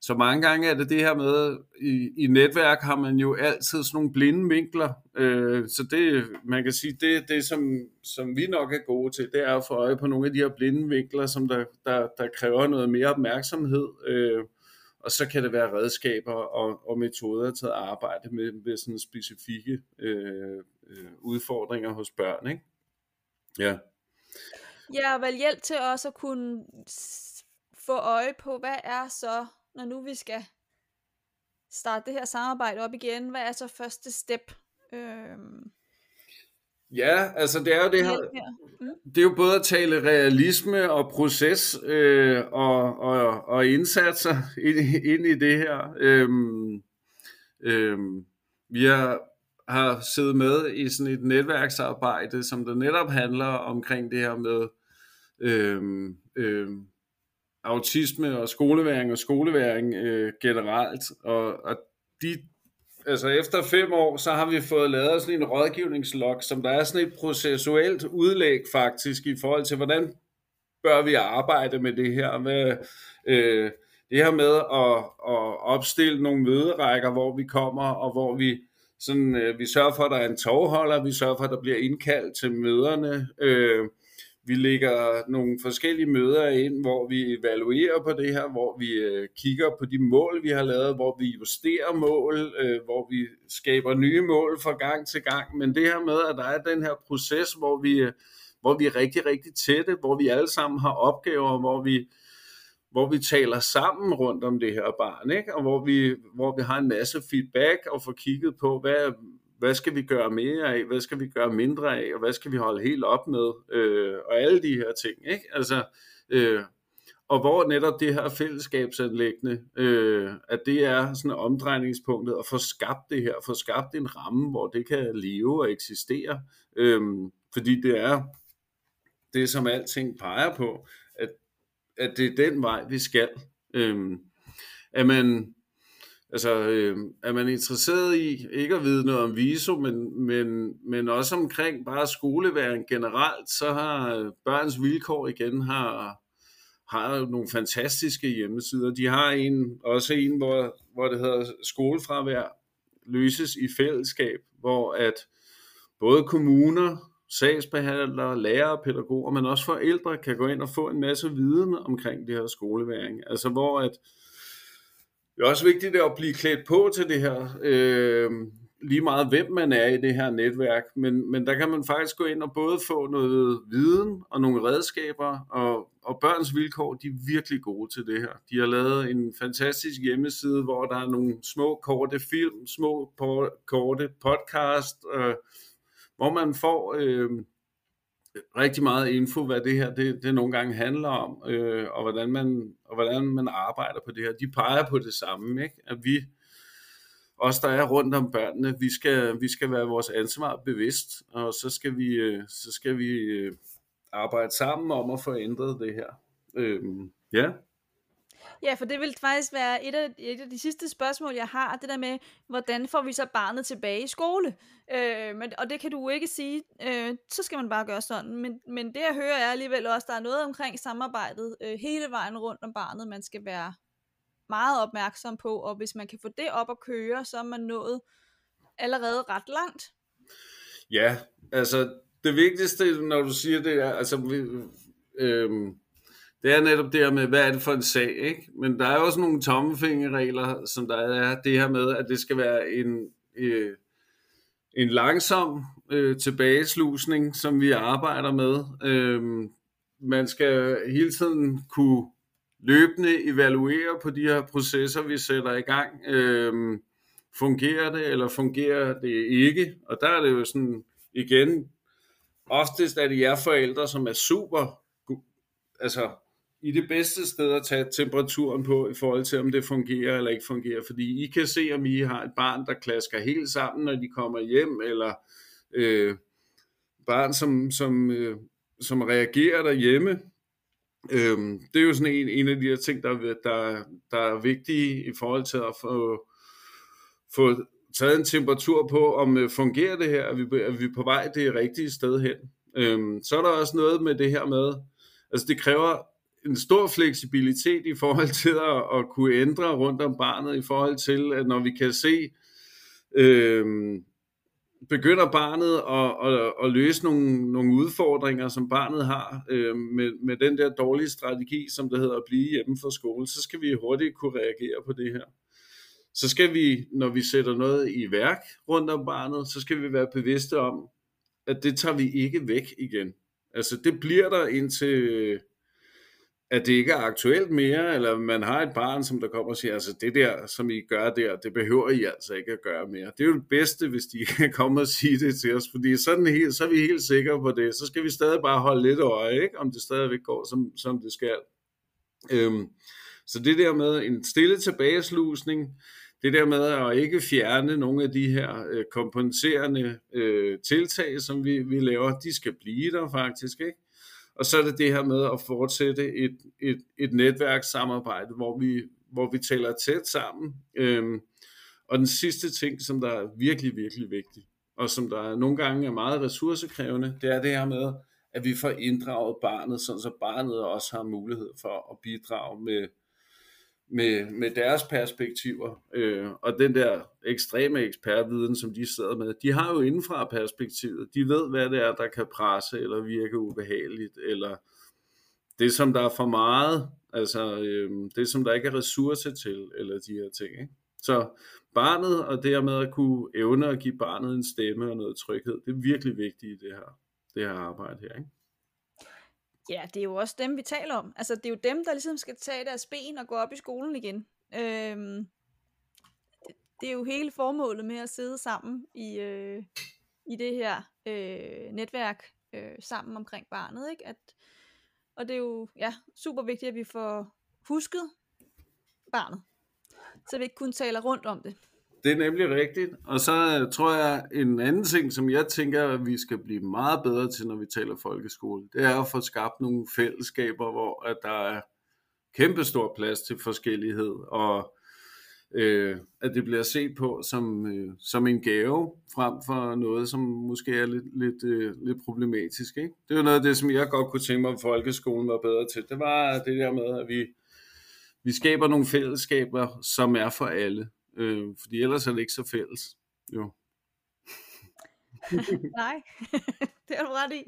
så mange gange er det det her med, i, i netværk har man jo altid sådan nogle blinde vinkler, øh, så det, man kan sige, det det, som, som vi nok er gode til, det er at få øje på nogle af de her blinde vinkler, som der, der, der kræver noget mere opmærksomhed, øh, og så kan det være redskaber og, og metoder til at arbejde med, med sådan specifikke øh, øh, udfordringer hos børn, ikke? Ja. Ja, og vel hjælp til også at kunne få øje på, hvad er så når nu vi skal starte det her samarbejde op igen, hvad er så første step? Øhm, Ja, altså det er jo det her, mm. det er jo både at tale realisme og proces øh, og, og, og indsatser ind, ind i det her. Øhm, øhm, vi har, har siddet med i sådan et netværksarbejde, som der netop handler omkring det her med øhm, øhm, autisme og skoleværing og skoleværing øh, generelt. Og, og de, altså efter fem år, så har vi fået lavet sådan en rådgivningslog, som der er sådan et processuelt udlæg faktisk i forhold til, hvordan bør vi arbejde med det her. Med, øh, det her med at, at opstille nogle møderækker, hvor vi kommer, og hvor vi sådan, øh, vi sørger for, at der er en tovholder, vi sørger for, at der bliver indkaldt til møderne, øh, vi lægger nogle forskellige møder ind, hvor vi evaluerer på det her, hvor vi øh, kigger på de mål, vi har lavet, hvor vi justerer mål, øh, hvor vi skaber nye mål fra gang til gang. Men det her med, at der er den her proces, hvor vi, øh, hvor vi er rigtig, rigtig tætte, hvor vi alle sammen har opgaver, hvor vi, hvor vi taler sammen rundt om det her barn, ikke? og hvor vi, hvor vi har en masse feedback og får kigget på, hvad, hvad skal vi gøre mere af, hvad skal vi gøre mindre af, og hvad skal vi holde helt op med, øh, og alle de her ting, ikke? Altså, øh, og hvor netop det her fællesskabsanlæggende, øh, at det er sådan omdrejningspunktet at få skabt det her, få skabt en ramme, hvor det kan leve og eksistere, øh, fordi det er det, som alting peger på, at, det er den vej, vi skal. Øhm, at man Altså, øh, er man interesseret i ikke at vide noget om viso, men, men, men også omkring bare skoleværen generelt, så har øh, Børns Vilkår igen har, har nogle fantastiske hjemmesider. De har en, også en, hvor, hvor det hedder skolefravær løses i fællesskab, hvor at både kommuner, sagsbehandlere, lærere, pædagoger, men også forældre kan gå ind og få en masse viden omkring det her skoleværing. Altså hvor at det er også vigtigt at blive klædt på til det her. Øh, lige meget hvem man er i det her netværk, men, men der kan man faktisk gå ind og både få noget viden og nogle redskaber, og, og børns vilkår, de er virkelig gode til det her. De har lavet en fantastisk hjemmeside, hvor der er nogle små korte film, små korte podcast, øh, hvor man får øh, rigtig meget info, hvad det her det, det nogle gange handler om, øh, og, hvordan man, og hvordan man arbejder på det her. De peger på det samme, ikke? at vi, os der er rundt om børnene, vi skal, vi skal være vores ansvar bevidst, og så skal vi, øh, så skal vi øh, arbejde sammen om at få ændret det her. Øh, ja. Ja, for det vil faktisk være et af, et af de sidste spørgsmål, jeg har, det der med, hvordan får vi så barnet tilbage i skole? Øh, men, og det kan du ikke sige, øh, så skal man bare gøre sådan. Men, men det jeg hører er alligevel også, der er noget omkring samarbejdet øh, hele vejen rundt om barnet, man skal være meget opmærksom på, og hvis man kan få det op at køre, så er man nået allerede ret langt. Ja, altså det vigtigste, når du siger det, er, altså vi, øh, det er netop det her med, hvad er det for en sag, ikke? Men der er også nogle tommefingerregler, som der er det her med, at det skal være en, øh, en langsom øh, tilbageslusning, som vi arbejder med. Øh, man skal hele tiden kunne løbende evaluere på de her processer, vi sætter i gang. Øh, fungerer det, eller fungerer det ikke? Og der er det jo sådan, igen, oftest er det jer forældre, som er super altså i det bedste sted at tage temperaturen på, i forhold til, om det fungerer eller ikke fungerer. Fordi I kan se, om I har et barn, der klasker helt sammen, når de kommer hjem, eller øh, barn, som, som, øh, som reagerer derhjemme. Øh, det er jo sådan en, en af de her ting, der, der, der er vigtige i forhold til at få, få taget en temperatur på, om øh, fungerer det her, er vi, er vi på vej det rigtige sted hen. Øhm, så er der også noget med det her med, altså det kræver en stor fleksibilitet i forhold til at, at kunne ændre rundt om barnet, i forhold til, at når vi kan se, øh, begynder barnet at, at, at løse nogle, nogle udfordringer, som barnet har øh, med, med den der dårlige strategi, som det hedder at blive hjemme fra skole, så skal vi hurtigt kunne reagere på det her så skal vi, når vi sætter noget i værk rundt om barnet, så skal vi være bevidste om, at det tager vi ikke væk igen. Altså det bliver der indtil, at det ikke er aktuelt mere, eller man har et barn, som der kommer og siger, altså det der, som I gør der, det behøver I altså ikke at gøre mere. Det er jo det bedste, hvis de kan komme og sige det til os, fordi sådan helt, så er vi helt sikre på det. Så skal vi stadig bare holde lidt øje, ikke? om det stadigvæk går, som, som det skal. Øhm, så det der med en stille tilbageslusning, det der med at ikke fjerne nogle af de her øh, kompenserende øh, tiltag, som vi, vi laver, de skal blive der faktisk, ikke? Og så er det det her med at fortsætte et, et, et netværkssamarbejde, hvor vi, hvor vi taler tæt sammen. Øhm, og den sidste ting, som der er virkelig, virkelig vigtig, og som der nogle gange er meget ressourcekrævende, det er det her med, at vi får inddraget barnet, så barnet også har mulighed for at bidrage med, med, med deres perspektiver, øh, og den der ekstreme ekspertviden, som de sidder med, de har jo indenfra perspektivet. De ved, hvad det er, der kan presse eller virke ubehageligt, eller det, som der er for meget, altså øh, det, som der ikke er ressourcer til, eller de her ting. Ikke? Så barnet, og dermed at kunne evne at give barnet en stemme og noget tryghed, det er virkelig vigtigt i det her, det her arbejde her. Ikke? Ja, det er jo også dem, vi taler om. Altså, det er jo dem, der ligesom skal tage deres ben og gå op i skolen igen. Øhm, det er jo hele formålet med at sidde sammen i, øh, i det her øh, netværk øh, sammen omkring barnet. Ikke? At, og det er jo ja, super vigtigt, at vi får husket barnet, så vi ikke kun taler rundt om det. Det er nemlig rigtigt. Og så øh, tror jeg, en anden ting, som jeg tænker, at vi skal blive meget bedre til, når vi taler folkeskole, det er at få skabt nogle fællesskaber, hvor at der er kæmpestor plads til forskellighed, og øh, at det bliver set på som, øh, som en gave, frem for noget, som måske er lidt, lidt, øh, lidt problematisk. Ikke? Det er noget af det, som jeg godt kunne tænke mig, at folkeskolen var bedre til. Det var det der med, at vi, vi skaber nogle fællesskaber, som er for alle. Øh, fordi ellers er det ikke så fælles. Jo. Nej, det har du ret i.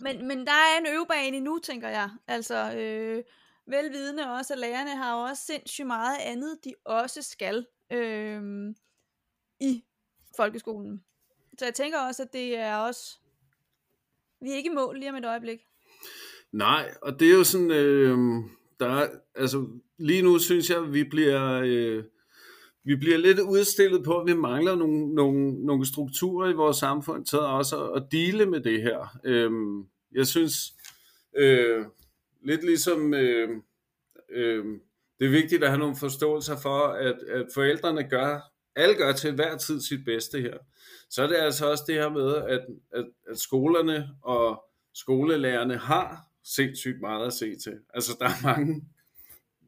Men, men der er en øvebane nu, tænker jeg. Altså, øh, velvidende også, at lærerne har også sindssygt meget andet, de også skal øh, i folkeskolen. Så jeg tænker også, at det er også, vi er ikke i mål lige om et øjeblik. Nej, og det er jo sådan, øh, der er, altså lige nu synes jeg, vi bliver, øh, vi bliver lidt udstillet på, at vi mangler nogle, nogle, nogle strukturer i vores samfund til også at, at dele med det her. Øh, jeg synes, øh, lidt ligesom, øh, øh, det er vigtigt at have nogle forståelser for, at, at forældrene gør, alle gør til hver tid sit bedste her. Så er det altså også det her med, at, at, at skolerne og skolelærerne har sindssygt meget at se til. Altså, der er mange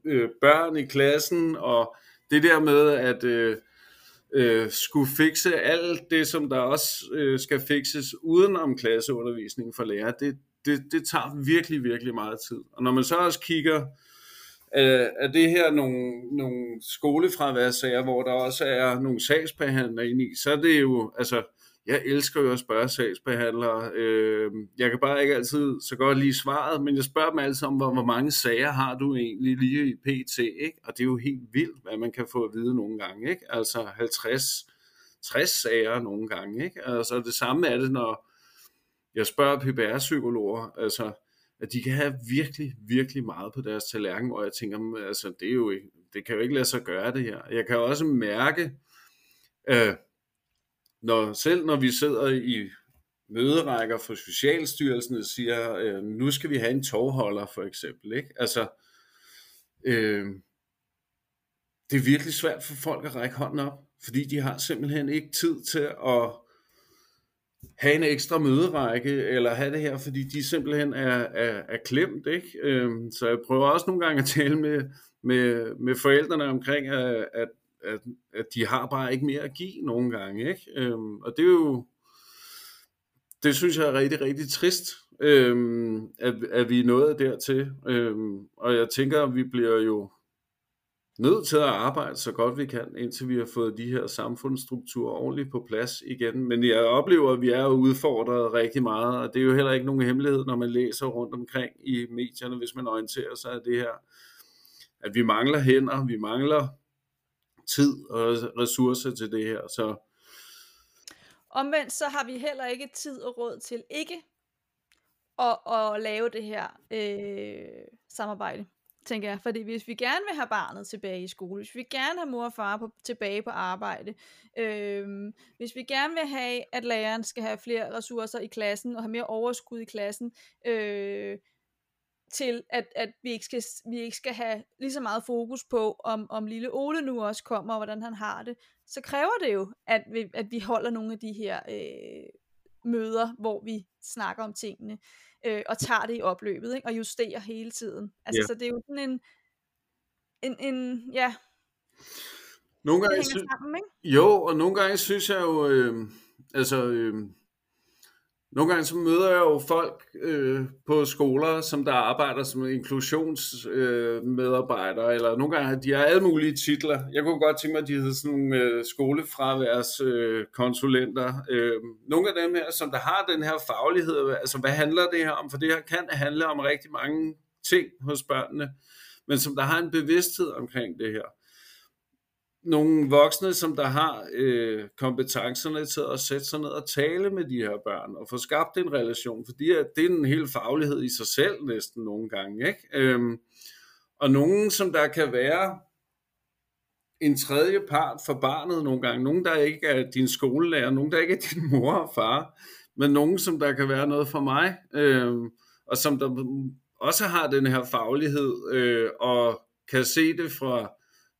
øh, børn i klassen, og det der med at øh, øh, skulle fikse alt det, som der også øh, skal fikses udenom klasseundervisningen for lærer, det, det, det tager virkelig, virkelig meget tid. Og når man så også kigger, øh, er det her nogle, nogle skolefraværssager, hvor der også er nogle sagsbehandlere ind i, så er det jo, altså, jeg elsker jo at spørge sagsbehandlere. Øh, jeg kan bare ikke altid så godt lige svaret, men jeg spørger dem altid om, hvor, hvor mange sager har du egentlig lige i PT, ikke? Og det er jo helt vildt, hvad man kan få at vide nogle gange, ikke? Altså 50, 60 sager nogle gange, ikke? Altså det samme er det, når jeg spørger PBR-psykologer, altså at de kan have virkelig, virkelig meget på deres tallerken, og jeg tænker, altså det er jo ikke, det kan jo ikke lade sig gøre det her. Jeg kan også mærke, øh, når, selv når vi sidder i møderækker for Socialstyrelsen og siger, øh, nu skal vi have en togholder for eksempel. Ikke? Altså, øh, det er virkelig svært for folk at række hånden op, fordi de har simpelthen ikke tid til at have en ekstra møderække, eller have det her, fordi de simpelthen er, er, er klemt. Ikke? Øh, så jeg prøver også nogle gange at tale med, med, med forældrene omkring, at, at, at, at de har bare ikke mere at give nogle gange. Ikke? Øhm, og det er jo det synes jeg er rigtig, rigtig trist, øhm, at, at vi er nået dertil. Øhm, og jeg tænker, at vi bliver jo nødt til at arbejde så godt vi kan, indtil vi har fået de her samfundsstrukturer ordentligt på plads igen. Men jeg oplever, at vi er udfordret rigtig meget, og det er jo heller ikke nogen hemmelighed, når man læser rundt omkring i medierne, hvis man orienterer sig af det her, at vi mangler hænder, vi mangler tid og ressourcer til det her. Så Omvendt så har vi heller ikke tid og råd til ikke at, at lave det her øh, samarbejde, tænker jeg. Fordi hvis vi gerne vil have barnet tilbage i skole, hvis vi gerne have mor og far på, tilbage på arbejde, øh, hvis vi gerne vil have, at læreren skal have flere ressourcer i klassen og have mere overskud i klassen, øh, til, at, at vi, ikke skal, vi ikke skal have lige så meget fokus på, om, om lille Ole nu også kommer, og hvordan han har det, så kræver det jo, at vi, at vi holder nogle af de her øh, møder, hvor vi snakker om tingene, øh, og tager det i opløbet, ikke? og justerer hele tiden. Altså, ja. så det er jo sådan en, en, en ja, nogle gange det hænger sammen, ikke? Jo, og nogle gange synes jeg jo, øh, altså, øh, nogle gange så møder jeg jo folk øh, på skoler, som der arbejder som inklusionsmedarbejdere, øh, eller nogle gange de har alle mulige titler. Jeg kunne godt tænke mig, at de hedder sådan nogle øh, skolefraværskonsulenter. Øh, øh, nogle af dem her, som der har den her faglighed, altså hvad handler det her om? For det her kan handle om rigtig mange ting hos børnene, men som der har en bevidsthed omkring det her nogle voksne, som der har øh, kompetencerne til at sætte sig ned og tale med de her børn, og få skabt en relation, fordi at det er en hel faglighed i sig selv næsten nogle gange. Ikke? Øhm, og nogen, som der kan være en tredje part for barnet nogle gange, nogen, der ikke er din skolelærer, nogen, der ikke er din mor og far, men nogen, som der kan være noget for mig, øhm, og som der også har den her faglighed, øh, og kan se det fra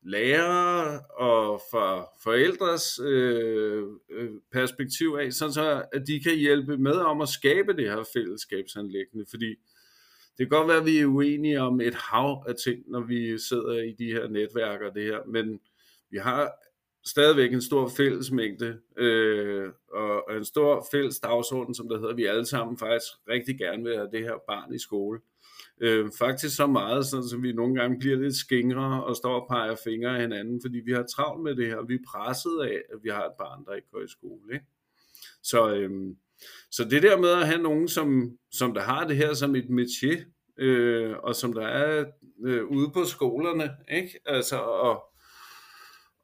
lærere og fra forældres øh, øh, perspektiv af, sådan så at de kan hjælpe med om at skabe det her fællesskabsanlæggende, fordi det kan godt være, at vi er uenige om et hav af ting, når vi sidder i de her netværk og det her, men vi har stadigvæk en stor fællesmængde øh, og en stor fælles dagsorden, som der hedder, vi alle sammen faktisk rigtig gerne vil have det her barn i skole. Øh, Øh, faktisk så meget, sådan, som vi nogle gange bliver lidt skingre og står og peger fingre af hinanden, fordi vi har travlt med det her. Vi er presset af, at vi har et barn, der ikke går i skole. Ikke? Så, øh, så det der med at have nogen, som, som der har det her som et métier, øh, og som der er øh, ude på skolerne, ikke? Altså, og,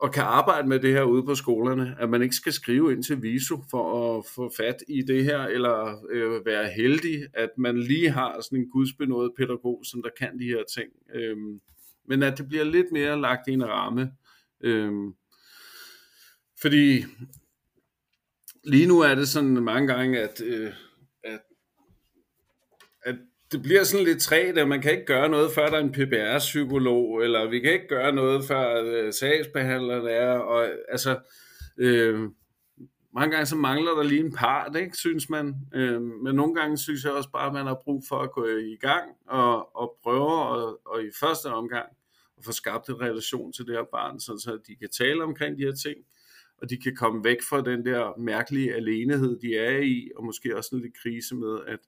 og kan arbejde med det her ude på skolerne, at man ikke skal skrive ind til VISO for at få fat i det her, eller øh, være heldig, at man lige har sådan en gudsbenået pædagog, som der kan de her ting. Øhm, men at det bliver lidt mere lagt i en ramme. Øhm, fordi lige nu er det sådan mange gange, at, øh, at det bliver sådan lidt træt, at man kan ikke gøre noget, før der er en PBR-psykolog, eller vi kan ikke gøre noget, før øh, sagsbehandleren er, og altså, øh, mange gange så mangler der lige en part, ikke, synes man, øh, men nogle gange synes jeg også bare, at man har brug for at gå i gang, og, og prøve, og, og i første omgang, at få skabt en relation til det her barn, så de kan tale omkring de her ting, og de kan komme væk fra den der mærkelige alenehed, de er i, og måske også en lidt krise med, at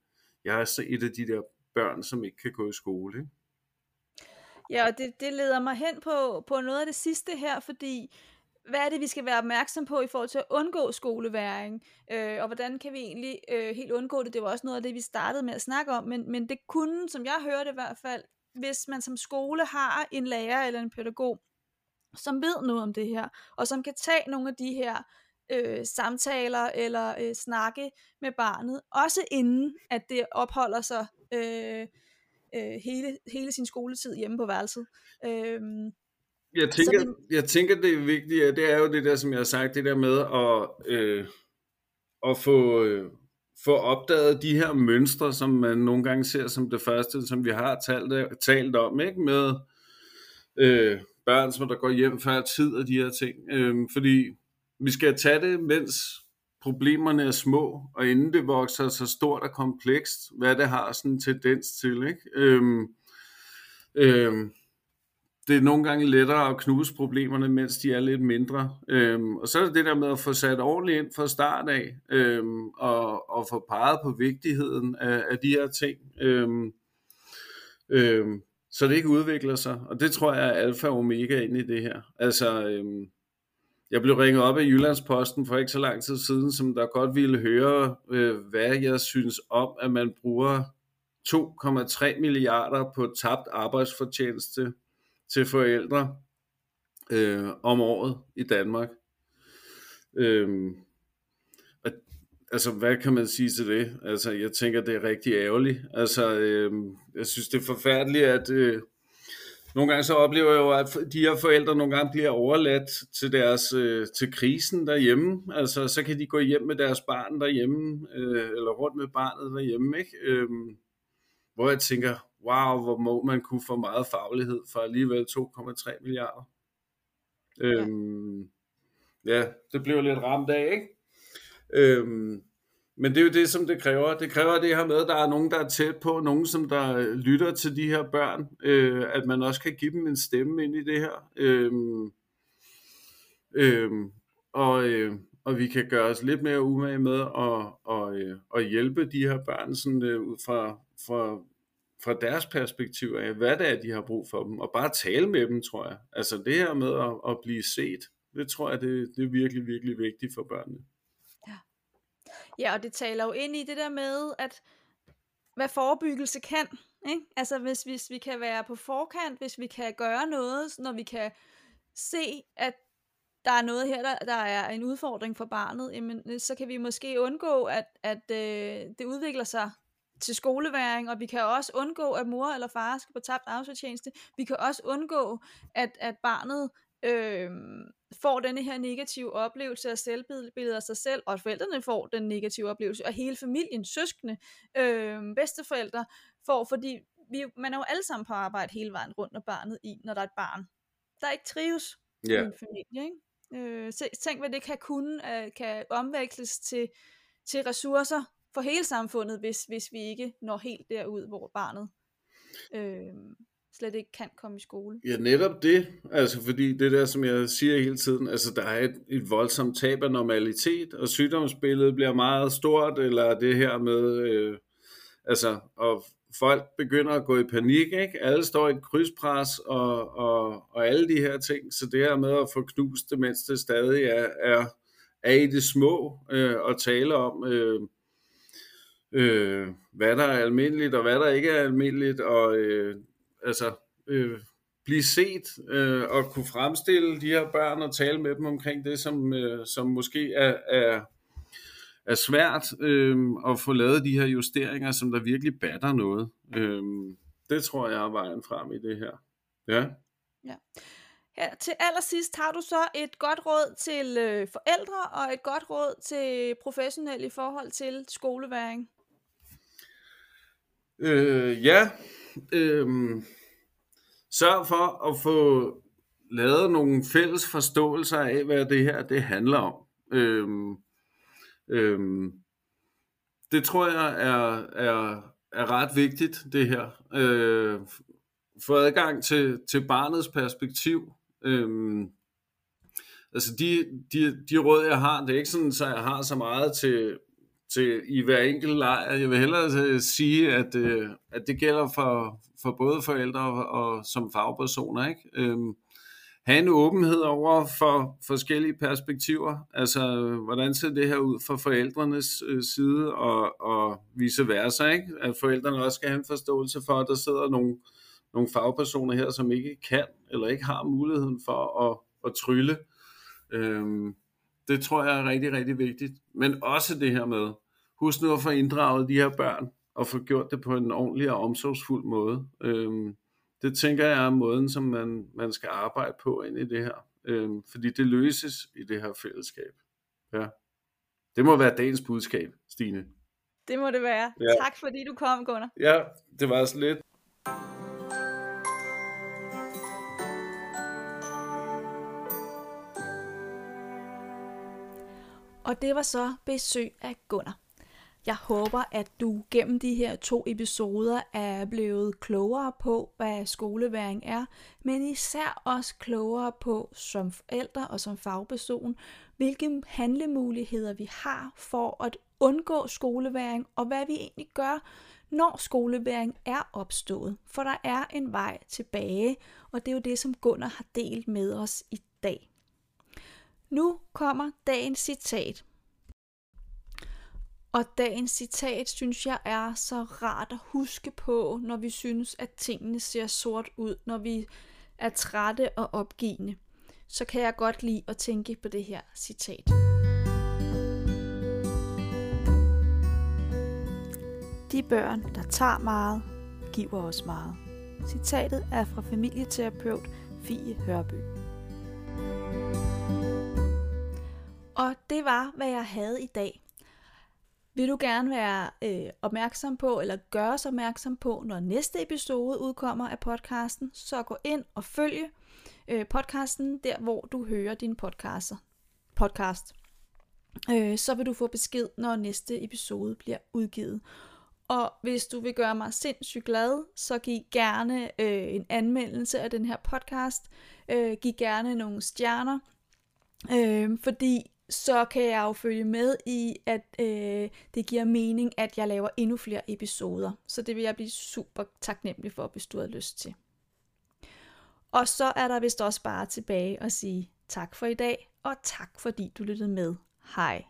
jeg er så et af de der børn, som ikke kan gå i skole. Ikke? Ja, og det, det leder mig hen på, på noget af det sidste her, fordi hvad er det, vi skal være opmærksom på i forhold til at undgå skoleværing, øh, og hvordan kan vi egentlig øh, helt undgå det? Det var også noget af det, vi startede med at snakke om, men, men det kunne, som jeg hørte i hvert fald, hvis man som skole har en lærer eller en pædagog, som ved noget om det her, og som kan tage nogle af de her øh, samtaler eller øh, snakke med barnet, også inden at det opholder sig øh, øh, hele, hele sin skoletid hjemme på værelset. Øh, jeg tænker, vi... jeg tænker, det er vigtigt, at det er jo det der, som jeg har sagt, det der med at, øh, at få, øh, få opdaget de her mønstre, som man nogle gange ser som det første, som vi har talt, talt om, ikke? med øh, børn, som der går hjem før tid og de her ting. Øh, fordi vi skal tage det, mens problemerne er små, og inden det vokser så stort og komplekst, hvad det har sådan en tendens til. Ikke? Øhm, øhm, det er nogle gange lettere at knuse problemerne, mens de er lidt mindre. Øhm, og så er det det der med at få sat ordentligt ind fra start af, øhm, og, og få peget på vigtigheden af, af de her ting, øhm, øhm, så det ikke udvikler sig. Og det tror jeg er alfa og omega ind i det her. Altså, øhm, jeg blev ringet op af Jyllandsposten for ikke så lang tid siden, som der godt ville høre, øh, hvad jeg synes om, at man bruger 2,3 milliarder på tabt arbejdsfortjeneste til forældre øh, om året i Danmark. Øh, og, altså, hvad kan man sige til det? Altså, jeg tænker, det er rigtig ærgerligt. Altså, øh, jeg synes, det er forfærdeligt, at... Øh, nogle gange så oplever jeg jo, at de her forældre nogle gange bliver overladt til deres øh, til krisen derhjemme. Altså, så kan de gå hjem med deres barn derhjemme, øh, eller rundt med barnet derhjemme, ikke? Øh, hvor jeg tænker, wow, hvor må man kunne få meget faglighed for alligevel 2,3 milliarder. Ja. Øhm, ja, det blev lidt ramt af, ikke? Øhm, men det er jo det, som det kræver. Det kræver det her med, at der er nogen, der er tæt på, nogen, som der øh, lytter til de her børn, øh, at man også kan give dem en stemme ind i det her. Øh, øh, og, øh, og vi kan gøre os lidt mere umage med at, og, øh, at hjælpe de her børn sådan, øh, ud fra, fra, fra deres perspektiv af, hvad det er, de har brug for dem, og bare tale med dem, tror jeg. Altså det her med at, at blive set, det tror jeg, det, det er virkelig, virkelig vigtigt for børnene. Ja, og det taler jo ind i det der med, at hvad forebyggelse kan. Ikke? Altså hvis, hvis vi kan være på forkant, hvis vi kan gøre noget, når vi kan se, at der er noget her, der, der er en udfordring for barnet, jamen, øh, så kan vi måske undgå, at, at øh, det udvikler sig til skoleværing, og vi kan også undgå, at mor eller far skal på tabt arbejdsfortjeneste. Vi kan også undgå, at, at barnet øh, får denne her negative oplevelse af selvbillede af sig selv, og at forældrene får den negative oplevelse, og hele familien, søskende, øh, bedsteforældre får, fordi vi, man er jo alle sammen på arbejde hele vejen rundt, og barnet i, når der er et barn, der ikke trives yeah. i en familie. Ikke? Øh, tænk, hvad det kan kunne, øh, kan omveksles til, til ressourcer for hele samfundet, hvis, hvis vi ikke når helt derud, hvor barnet øh, slet ikke kan komme i skole. Ja, netop det. Altså fordi det der, som jeg siger hele tiden, altså der er et, et voldsomt tab af normalitet, og sygdomsbilledet bliver meget stort, eller det her med, øh, altså, og folk begynder at gå i panik, ikke? Alle står i et krydspres, og, og, og alle de her ting, så det her med at få knust det, mens det stadig er, er, er i det små, øh, og tale om, øh, øh, hvad der er almindeligt, og hvad der ikke er almindeligt, og øh, altså, øh, blive set øh, og kunne fremstille de her børn og tale med dem omkring det, som, øh, som måske er, er, er svært øh, at få lavet de her justeringer, som der virkelig batter noget. Øh, det tror jeg er vejen frem i det her. Ja. Ja. Ja, til allersidst har du så et godt råd til øh, forældre og et godt råd til professionelle i forhold til skoleværing. Øh, ja, øh, sørg for at få lavet nogle fælles forståelser af, hvad det her det handler om. Øhm, øhm, det tror jeg er, er, er ret vigtigt, det her. Øh, få adgang til, til barnets perspektiv. Øhm, altså de, de, de råd, jeg har, det er ikke sådan, så jeg har så meget til, til i hver enkelt lejr. Jeg vil hellere øh, sige, at, øh, at det gælder for, for både forældre og, og som fagpersoner. Ikke? Øhm, have en åbenhed over for forskellige perspektiver. Altså, hvordan ser det her ud fra forældrenes øh, side, og, og vice versa. Ikke? At forældrene også skal have en forståelse for, at der sidder nogle, nogle fagpersoner her, som ikke kan, eller ikke har muligheden for at, at trylle. Øhm, det tror jeg er rigtig, rigtig vigtigt. Men også det her med, husk nu at få inddraget de her børn, og få gjort det på en ordentlig og omsorgsfuld måde. Øhm, det tænker jeg er måden, som man, man skal arbejde på ind i det her. Øhm, fordi det løses i det her fællesskab. Ja. Det må være dagens budskab, Stine. Det må det være. Ja. Tak fordi du kom, Gunnar. Ja, det var så lidt. Og det var så besøg af Gunnar. Jeg håber, at du gennem de her to episoder er blevet klogere på, hvad skoleværing er, men især også klogere på som forældre og som fagperson, hvilke handlemuligheder vi har for at undgå skoleværing, og hvad vi egentlig gør, når skoleværing er opstået. For der er en vej tilbage, og det er jo det, som Gunnar har delt med os i dag. Nu kommer dagens citat. Og dagens citat synes jeg er så rart at huske på, når vi synes, at tingene ser sort ud, når vi er trætte og opgivende. Så kan jeg godt lide at tænke på det her citat. De børn, der tager meget, giver os meget. Citatet er fra familieterapeut Fie Hørby. Og det var, hvad jeg havde i dag. Vil du gerne være øh, opmærksom på, eller gøres opmærksom på, når næste episode udkommer af podcasten, så gå ind og følge øh, podcasten, der hvor du hører din podcaster, podcast. Øh, så vil du få besked, når næste episode bliver udgivet. Og hvis du vil gøre mig sindssygt glad, så giv gerne øh, en anmeldelse af den her podcast. Øh, giv gerne nogle stjerner, øh, fordi så kan jeg jo følge med i, at øh, det giver mening, at jeg laver endnu flere episoder. Så det vil jeg blive super taknemmelig for, hvis du har lyst til. Og så er der vist også bare tilbage at sige tak for i dag, og tak fordi du lyttede med. Hej.